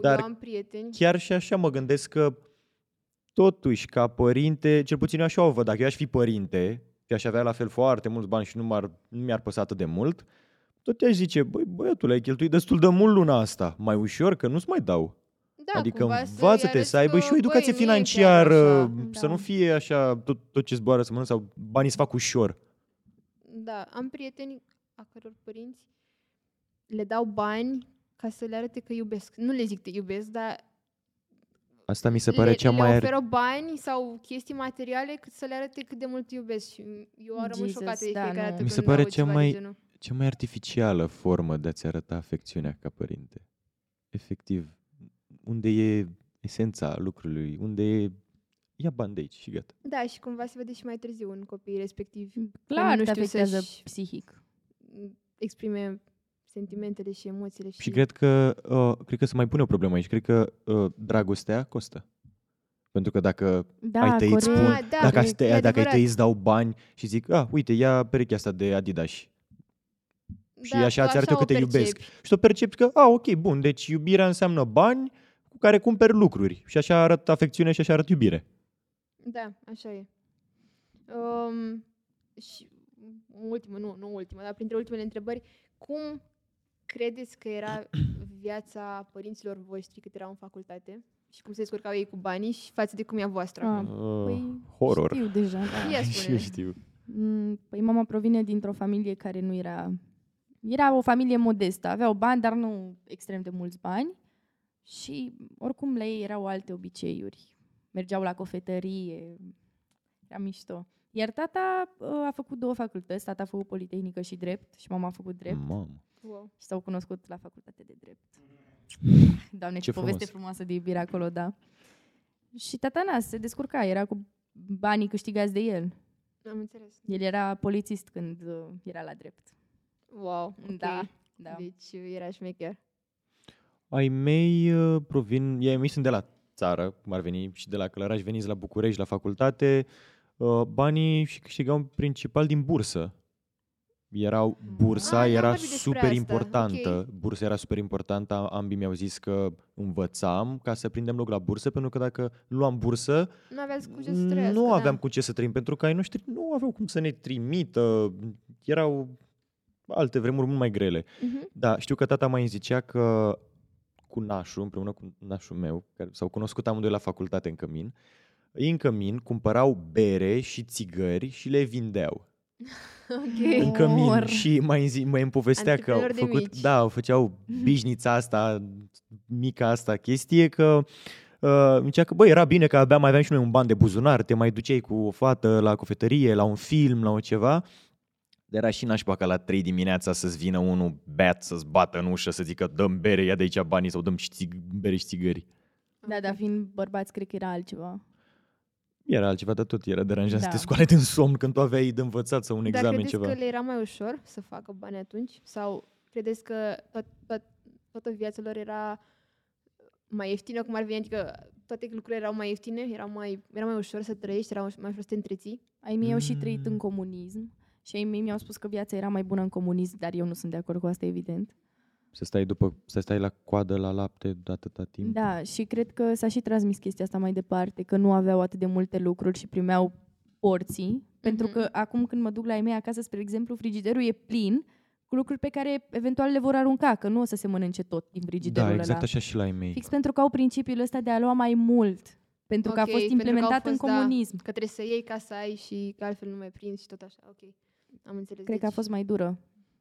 Dar
eu am prieteni.
Chiar și așa mă gândesc că totuși, ca părinte, cel puțin eu așa o văd, dacă eu aș fi părinte și aș avea la fel foarte mulți bani și nu, m-ar, nu mi-ar păsa atât de mult, tot aș zice, băi, băiatul, ai cheltuit destul de mult luna asta, mai ușor, că nu-ți mai dau.
Da,
adică
cumva
învață-te
să-i
să aibă
arăți
și o
că,
educație
băi, nu e chiar
financiară,
așa.
să
Da.
nu fie așa tot, tot ce zboară să mănânc sau banii să fac ușor.
Da, am prieteni a căror părinți le dau bani ca să le arate că iubesc. Nu le zic te iubesc, dar
Asta mi se pare
le,
cea
le
mai...
oferă bani sau chestii materiale cât să le arate cât de mult iubesc. Și eu rămân
Jesus,
șocată de
da,
fiecare
nu.
dată
Mi se
când
pare
aud
cea
ceva de
mai-
genul.
cea mai artificială formă de a-ți arăta afecțiunea ca părinte. Efectiv, unde e esența lucrului, unde e ia bani de aici și gata.
Da, și cumva se vede și mai târziu în copiii respectivi.
Clar,
nu
te
știu
afectează
să-și-
psihic.
exprime sentimentele și emoțiile. Și,
Și cred că, uh, cred că se mai pune o problemă aici. Cred că uh, dragostea costă. Pentru că dacă
Da,
ai tăi, îți
corect.
spun,
Ah, da,
dacă, ai
e
tăi, dacă ai
adevărat.
tăi, îți dau bani și zic, ah, uite, ia perechea asta de Adidas. Și așa
Da, tu
ți arăt eu că
o
te iubesc.
percepi.
Și tu percepi că, ah, ok, bun, deci iubirea înseamnă bani cu care cumperi lucruri. Și așa arăt afecțiune și așa arăt iubire.
Da, așa e. Um, și ultimă, nu, nu ultima, dar printre ultimele întrebări, cum credeți că era viața părinților voștri cât erau în facultate? Și cum se descurcau ei cu banii și față de cum e a voastră
Ah,
acum?
Uh,
Păi,
horror.
Știu deja, da.
Ia (laughs)
Și
spune
eu știu.
Mm, Păi mama provine dintr-o familie care nu era... Era o familie modestă, aveau bani, dar nu extrem de mulți bani. Și oricum la ei erau alte obiceiuri. Mergeau la cofetărie, era mișto. Iar tata uh, a făcut două facultăți, tata a făcut Politehnică și Drept și mama a făcut Drept
Mamă.
Wow.
și s-au cunoscut la facultate de drept. Doamne, ce,
Ce
poveste
frumos.
frumoasă de iubire acolo, da. Și tata na, se descurca, era cu banii câștigați de el.
Am înțeles.
El era polițist când uh, era la drept.
Wow, ok.
Da, da.
Deci era șmecher.
Ai mei uh, provin, ei mei sunt de la țară, cum ar veni, și de la Călăraș, veniți la București, la facultate. Uh, Banii și câștigau în principal din bursă. Erau, bursa
Ah, n-am
era
vorbit despre
super
asta,
importantă. Bursa era super importantă. Ambii mi-au zis că învățam ca să prindem loc la bursă, pentru că dacă luam bursă,
Nu aveați cu ce să trăiască,
nu
da.
aveam cu ce să trăim, pentru că ai noștri nu aveau cum să ne trimită. Erau alte vremuri mult mai grele.
Mhm.
Da, știu că tata mai îmi zicea că cu nașul, împreună cu nașul meu, care s-au cunoscut amândoi la facultate în cămin, ei în cămin cumpărau bere și țigări și le vindeau (laughs)
Ok.
în cămin
Or.
și mai, zi, mai îmi povestea că au
Antreprenori de
făcut,
mici.
da, făceau bișnița asta, mica asta chestie, că uh, zicea că, băi, era bine că abia mai aveam și noi un ban de buzunar, te mai duceai cu o fată la cofetărie, la un film, la o ceva, dar era și nașpa ca la 3 dimineața să-ți vină unul beat, să-ți bată în ușă, să zică dăm bere, ia de aici banii sau dăm și țig- bere și țigări.
Da, dar fiind bărbați, cred că era altceva.
Era altceva, dar tot era deranjant
Da.
să te scoale din somn când tu aveai de învățat sau un
Dar
examen
credeți
ceva.
că le era mai ușor să facă bani atunci? Sau credeți că tot, tot, toată viața lor era mai ieftină, cum ar veni? Adică toate lucrurile erau mai ieftine? Era mai, era mai ușor să trăiești? Era mai ușor să te întreții?
Ai mei au și trăit
Mm.
în comunism și ai mei mi-au spus că viața era mai bună în comunism, dar eu nu sunt de acord cu asta, evident.
Să stai, după, să stai la coadă la lapte de atâta timp.
Da, și cred că s-a și transmis chestia asta mai departe, că nu aveau atât de multe lucruri și primeau porții, pentru
Mhm.
că acum când mă duc la ei mei acasă, spre exemplu, frigiderul e plin cu lucruri pe care eventual le vor arunca, că nu o să se mănânce tot din frigiderul
Da, exact
ăla.
așa și la ei mei.
Fix pentru că au principiul ăsta de a lua mai mult, pentru că a
Ok,
fost
pentru că au
implementat în
fost, da.
comunism.
Că trebuie să iei ca să ai și că altfel nu mai prinzi și tot așa. Ok. Am înțeles.
Cred că a
Deci,
fost mai dură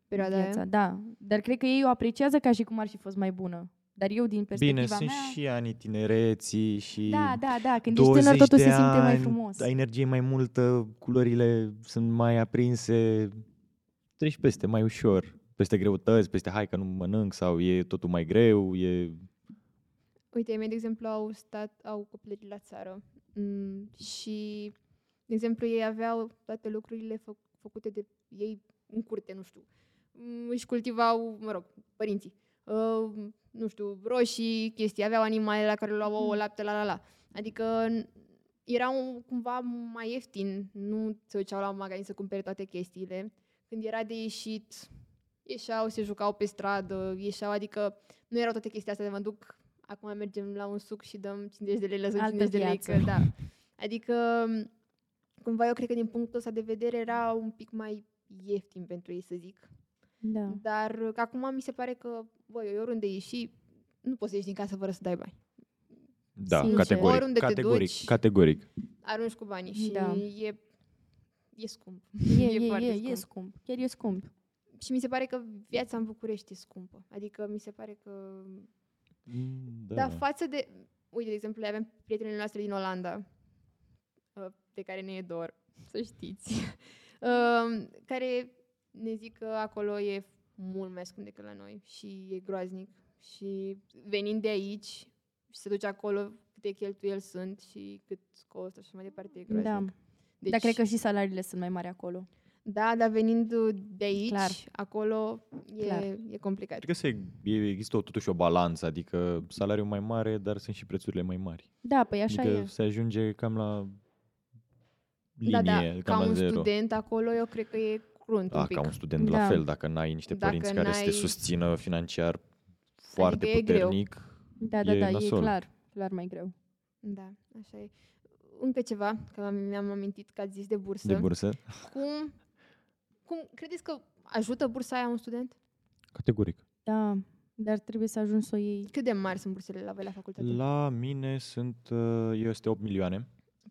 perioada
viața,
aia.
da. Dar cred că ei o apreciază ca și cum ar fi fost mai bună. Dar eu, din perspectiva
Bine, sunt
mea...
și anii tinereții și
Da, da, da, când ești
20
tânăr totul
de
se simte mai
ani,
frumos.
Ai energie mai multă, culorile sunt mai aprinse, treci peste mai ușor, peste greutăți, peste hai că nu mănânc sau e totul mai greu, e...
Uite, ai mei, de exemplu, au stat, au copilărit la țară mm, și, de exemplu, ei aveau toate lucrurile fă, făcute de ei în curte, nu știu. Mm, Își cultivau, mă rog, părinții, uh, nu știu, roșii, chestii, aveau animale la care luau ouă, lapte, la la la. Adică n- erau cumva mai ieftin, nu se duceau la magazin să cumpere toate chestiile. Când era de ieșit, ieșeau, se jucau pe stradă, ieșeau, adică nu erau toate chestia astea de mă duc, acum mergem la un suc și dăm 50 de lei, lăsăm
Altă
50 de lei,
viață.
că da. Adică, cumva eu cred că din punctul ăsta de vedere era un pic mai ieftin pentru ei, să zic.
Da.
Dar că acum mi se pare că, băi, oriunde ieși, nu poți să ieși din casă fără să dai bani.
Da,
Sincer.
categoric,
Oriunde te
categoric,
duci.
categoric.
Arunci cu banii și
Da.
e, e scump.
E, (laughs)
E
e,
foarte
e,
scump.
e scump. Chiar e scump.
Și mi se pare că viața în București e scumpă. Adică mi se pare că
Mm,
Da. Dar față de... Uite, de exemplu, avem prietenele noastre din Olanda, uh, de care ne e dor, să știți, uh, (laughs) care ne zic că acolo e mult mai scump decât la noi și e groaznic. Și venind de aici și să duci acolo câte cheltuieli sunt și cât costă și mai departe, e groaznic.
Da.
Deci,
Dar cred că și salariile sunt mai mari acolo.
Da, dar venind de aici,
Clar.
acolo, e,
Clar.
e complicat.
Cred că se, e, există o, totuși o balanță, adică salariul mai mare, dar sunt și prețurile mai mari.
Da, păi așa
adică
e.
se ajunge cam la linie,
da, da,
cam
ca
la
un
zero.
student acolo, eu cred că e crunt un
Da,
pic.
ca un student
Da.
la fel, dacă n-ai niște
Dacă
părinți care să te
n-ai-
susțină financiar foarte
e greu.
puternic,
Da, da,
e
da, e
nasol.
clar. Clar mai greu.
Da, așa e. Încă ceva, că mi-am amintit că ați zis de bursă.
de bursă,
Cum, cum credeți că ajută bursa aia un student?
categoric.
Da, dar trebuie să ajungi să o iei.
Cât de mari sunt bursele la voi la facultate?
La mine sunt, uh, este 8 milioane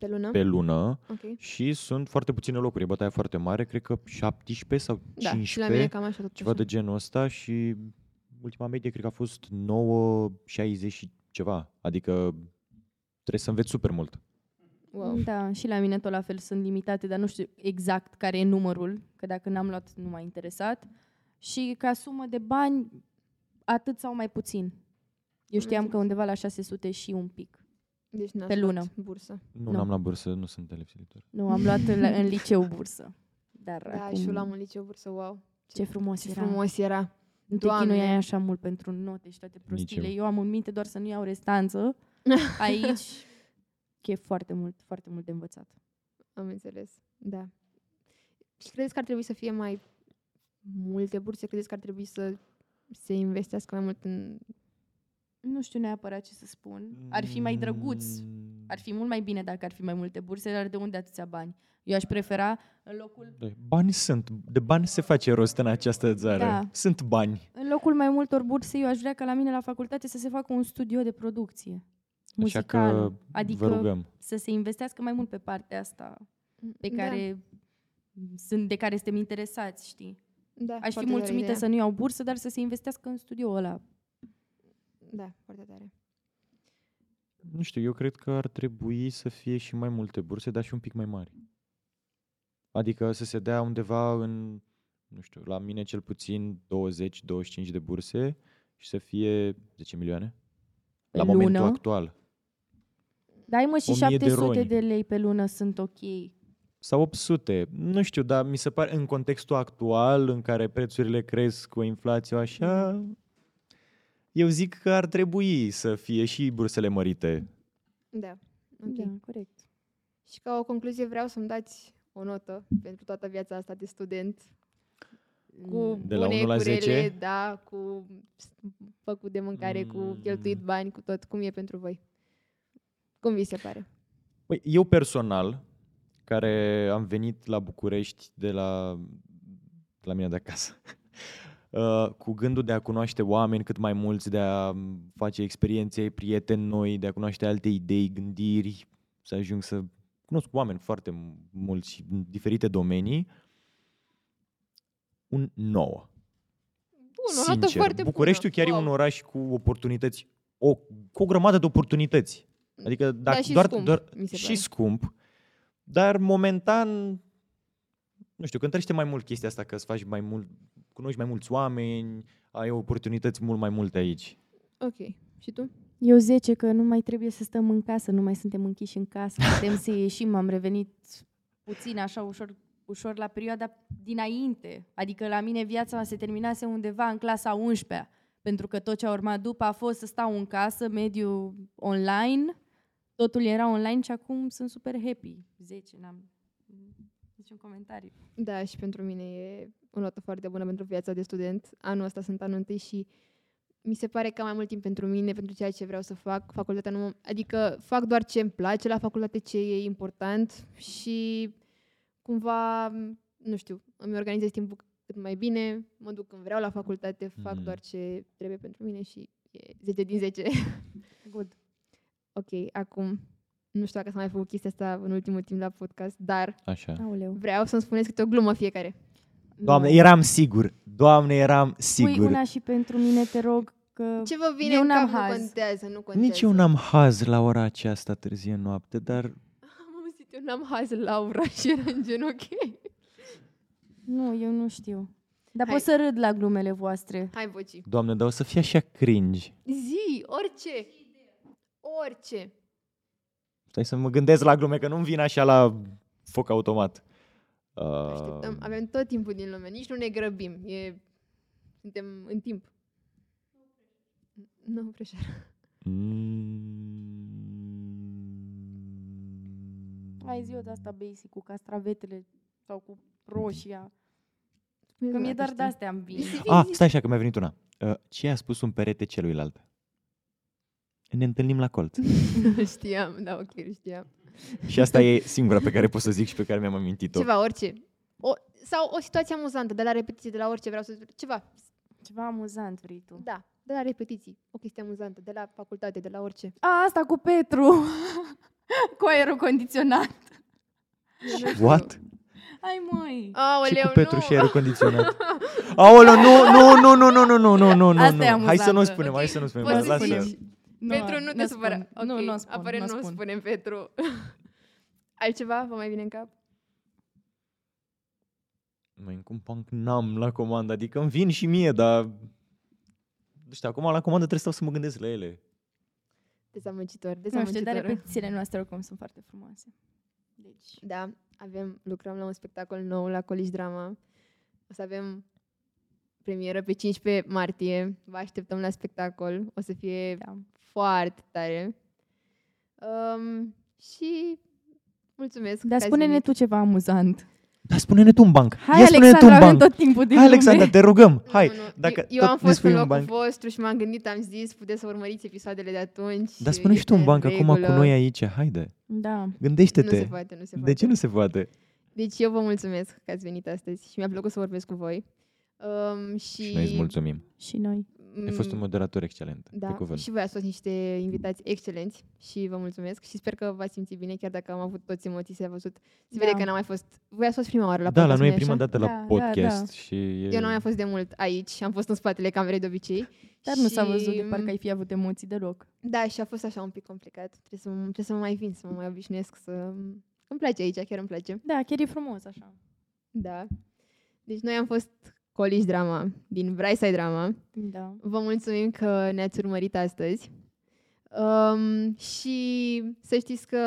Pe lună?
pe lună
Ok.
și sunt foarte puține locuri, e bătaia foarte mare, cred că 17 sau
Da,
15,
și la mine cam așa tot.
ceva de genul ăsta și ultima medie cred că a fost 9,60 și ceva, adică trebuie să înveți super mult.
Wow.
Da, și la mine tot la fel sunt limitate, dar nu știu exact care e numărul, că dacă n-am luat nu m-a interesat. Și ca sumă de bani, atât sau mai puțin. Eu știam că
înțeles.
undeva la 600 și un pic.
Deci n-ați
Pe
luat
lună.
bursă.
Nu,
Nu.
n-am la bursă, nu sunt elev silitor.
Nu, am luat în, în liceu bursă. Dar
Da,
acum,
și eu la un liceu bursă, wow.
ce frumos
Ce
era.
frumos era.
Nu te
Doamne.
chinuiai așa mult pentru note și toate prostiile.
eu.
Eu am în minte doar să nu iau restanță. (laughs) Aici e foarte mult, foarte mult de învățat.
Am înțeles. Da. Și credeți că ar trebui să fie mai multe burse? Credeți că ar trebui să se investească mai mult în...
Nu știu neapărat ce să spun. Ar fi mai drăguț. Ar fi mult mai bine dacă ar fi mai multe burse, dar de unde atâția bani? Eu aș prefera în locul,
Da, Bani sunt. De bani se face rost în această țară.
Da.
Sunt bani.
în locul mai multor burse, eu aș vrea ca la mine la facultate să se facă un studio de producție
Așa
muzicală.
că
adică
vă rugăm.
să se investească mai mult pe partea asta pe
Da,
care sunt, de care suntem interesați, știi?
da,
Aș fi
foarte tare
mulțumită
ideea.
să nu iau bursă, dar să se investească în studioul ăla.
Da, foarte tare.
Nu știu, eu cred că ar trebui să fie și mai multe burse, dar și un pic mai mari. Adică să se dea undeva în, nu știu, la mine cel puțin 20-25 de burse și să fie 10 milioane.
Pe
la momentul
lună?
actual.
Dai mă și
1000 de
700
roni.
de lei pe lună sunt ok.
Sau 800. Nu știu, dar mi se pare în contextul actual în care prețurile cresc cu inflația așa, eu zic că ar trebui să fie și bursele mărite.
Da. Ok.
Da, corect.
Și ca o concluzie vreau să-mi dați o notă pentru toată viața asta de student. Cu
De la
bune,
1 la
cu
10?
rele, da, cu făcut de mâncare, cu
Mm.
cheltuit bani, cu tot. Cum e pentru voi? Cum vi se pare?
Păi, eu personal, care am venit la București de la, de la mine de acasă, uh, cu gândul de a cunoaște oameni cât mai mulți, de a face experiențe, prieteni noi, de a cunoaște alte idei, gândiri, să ajung să cunosc oameni foarte mulți în diferite domenii, un 9.
Bun, o notă
Sincer,
foarte
Bucureștiul
bună.
chiar
wow.
e un oraș cu oportunități, o, cu o grămadă de oportunități. Adică dacă
și
doar,
scump,
doar
mi se
și
pare.
scump, dar momentan nu știu, cântărește mai mult chestia asta că îți faci mai mult, cunoști mai mulți oameni, ai oportunități mult mai multe aici.
Ok. Și tu?
Eu 10 că nu mai trebuie să stăm în casă, nu mai suntem închiși în casă, (laughs) putem să ieșim, am revenit puțin așa ușor, ușor la perioada dinainte. Adică la mine viața se terminase undeva în clasa 11 pentru că tot ce a urmat după a fost să stau în casă, mediu online, totul era online și acum sunt super happy. 10, n-am niciun comentariu.
Da, și pentru mine e o notă foarte bună pentru viața de student. Anul ăsta sunt anul întâi și mi se pare că am mai mult timp pentru mine, pentru ceea ce vreau să fac. Facultatea nu... Adică fac doar ce îmi place la facultate, ce e important și cumva, nu știu, îmi organizez timpul cât mai bine, mă duc când vreau la facultate, fac
Mhm.
doar ce trebuie pentru mine și e 10 din 10.
Good. (laughs)
ok, acum, nu știu dacă s-a mai făcut chestia asta în ultimul timp la podcast, dar
Așa.
Aoleu.
vreau să-mi spuneți câte o glumă fiecare.
Doamne,
Nu.
eram sigur. Doamne, eram
Pui
sigur.
una și pentru mine, te rog, că
Ce vă vine
Eu
în
n-am
cap,
haz.
nu contează, nu contează.
Nici eu n-am haz la ora aceasta târzie noapte, dar
Am auzit, eu n-am haz, Laura, și era în gen ok.
Nu, eu nu știu. Dar
Hai.
pot să râd la glumele voastre.
Hai, voci.
Doamne, dar o să fie așa cringe.
Zi, orice. Orice.
Stai să mă gândesc la glume, că nu-mi vin așa la foc automat.
Așteptăm,
Uh,
avem tot timpul din lume, nici nu ne grăbim. E... Suntem în timp. Nu, preșar.
mm,
Ai zi o de asta basic cu castravetele sau cu roșia.
Spune
Că mie
dacă
doar
știi.
de-astea îmi vin.
Ah, stai așa că mi-a venit una. Uh, ce a spus un perete celuilalt? Ne întâlnim la colț. (laughs)
știam, da, ok, știam.
și asta e singura pe care pot să zic și pe care mi-am amintit-o.
Ceva, orice. O, sau o situație amuzantă, de la repetiție, de la orice vreau să... Ceva,
Ceva amuzant vrei tu.
da, de la repetiții. O chestie amuzantă, de la facultate, de la orice.
A, asta cu Petru. (laughs) cu aerul condiționat. (laughs)
What?
Hai măi.
Aoleu,
și cu Petru
nu.
și aerul condiționat. Aoleu, nu, nu, nu, nu, nu, nu, nu, nu, nu, nu,
Asta e
nu. Hai să nu
amuzantă.
spunem,
Ok,
hai să nu spunem.
poți
Mai
să
lasă.
Zici.
Nu,
Petru, nu te
n-o
supăra.
spun.
Ok,
Nu, nu spun,
Aparent
n-o
nu
spun.
spunem Petru. (laughs) Altceva vă mai vine în cap?
Mai cum punk n-am la comandă, adică îmi vin și mie, dar... Nu știu, acum la comandă trebuie să stau să mă gândesc la ele.
Dezamăgitor,
Nu știu,
dezamăgitor.
dar repetițiile noastre oricum sunt foarte frumoase. Deci,
Da, avem, lucrăm la un spectacol nou la College Drama. O să avem premieră pe 15 martie. Vă așteptăm la spectacol. O să fie
da.
foarte tare. Um, și mulțumesc
Dar
că ați
spune-ne
venit.
tu ceva amuzant.
Da, spune-ne tu un banc.
Hai,
Ia spune-ne tu
Alexandra,
un
avem
banc.
tot timpul din
Hai,
lume.
Alexandra, te rugăm. Hai,
Nu, nu.
dacă
eu, eu
tot
am
ne
fost
spui
în
un
locul
banc.
vostru și m-am gândit, am zis, puteți să urmăriți episoadele de atunci.
Dar spune și tu un
este în
banc acum cu
regulă.
noi aici, haide.
Da.
Nu se
Gândește-te.
poate, nu se
De
poate.
ce nu se poate?
Deci eu vă mulțumesc că ați venit astăzi și mi-a plăcut să vorbesc cu voi. Um, și,
Și noi îți mulțumim.
Și noi.
Ai fost un
Mm,
moderator excelent.
Da,
Pe cuvânt.
și voi ați fost niște invitați excelenți și vă mulțumesc și sper că v-ați simțit bine, chiar dacă am avut toți emoții, se a văzut. Se
Da.
vede că n-am mai fost... Voi ați fost prima oară la
Da, la
podcast,
noi e
nu-i
prima
așa?
dată la
Da, da,
podcast
da.
și e...
Eu nu am mai fost de mult aici, am fost în spatele camerei de obicei.
Dar nu s-a
și-
văzut de parcă ai fi avut emoții deloc.
Da, și a fost așa un pic complicat. Trebuie să, mă- trebuie să mă mai vin, să mă mai obișnuiesc, să... Îmi place aici, chiar îmi place.
Da, chiar e frumos așa.
Da. Deci noi am fost Coliș Drama, din Braisai Drama.
Da.
Vă mulțumim că ne-ați urmărit astăzi. Um, și să știți că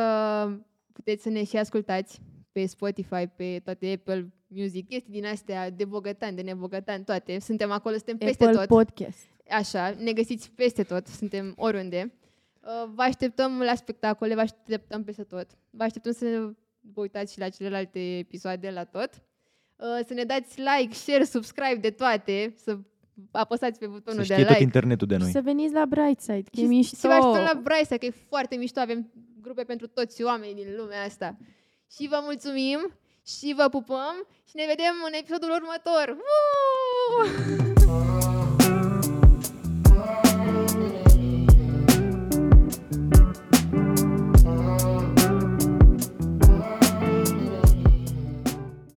puteți să ne și ascultați pe Spotify, pe toate Apple Music, chestii din astea de bogătan, de nebogătan, toate. Suntem acolo, suntem peste
Apple
tot.
Podcast.
Așa, ne găsiți peste tot, suntem oriunde. Uh, Vă așteptăm la spectacole, vă așteptăm peste tot. Vă așteptăm să ne vă uitați și la celelalte episoade, la tot. Uh, Să ne dați like, share, subscribe de toate, să apăsați pe
Să
butonul de
știe
like.
tot internetul de
Și
noi.
să veniți la Brightside, că e
Și,
mișto.
și vă așteptăm la Braisa, că e foarte mișto, avem grupe pentru toți oamenii din lumea asta. Și vă mulțumim și vă pupăm și ne vedem în episodul următor. Uuu!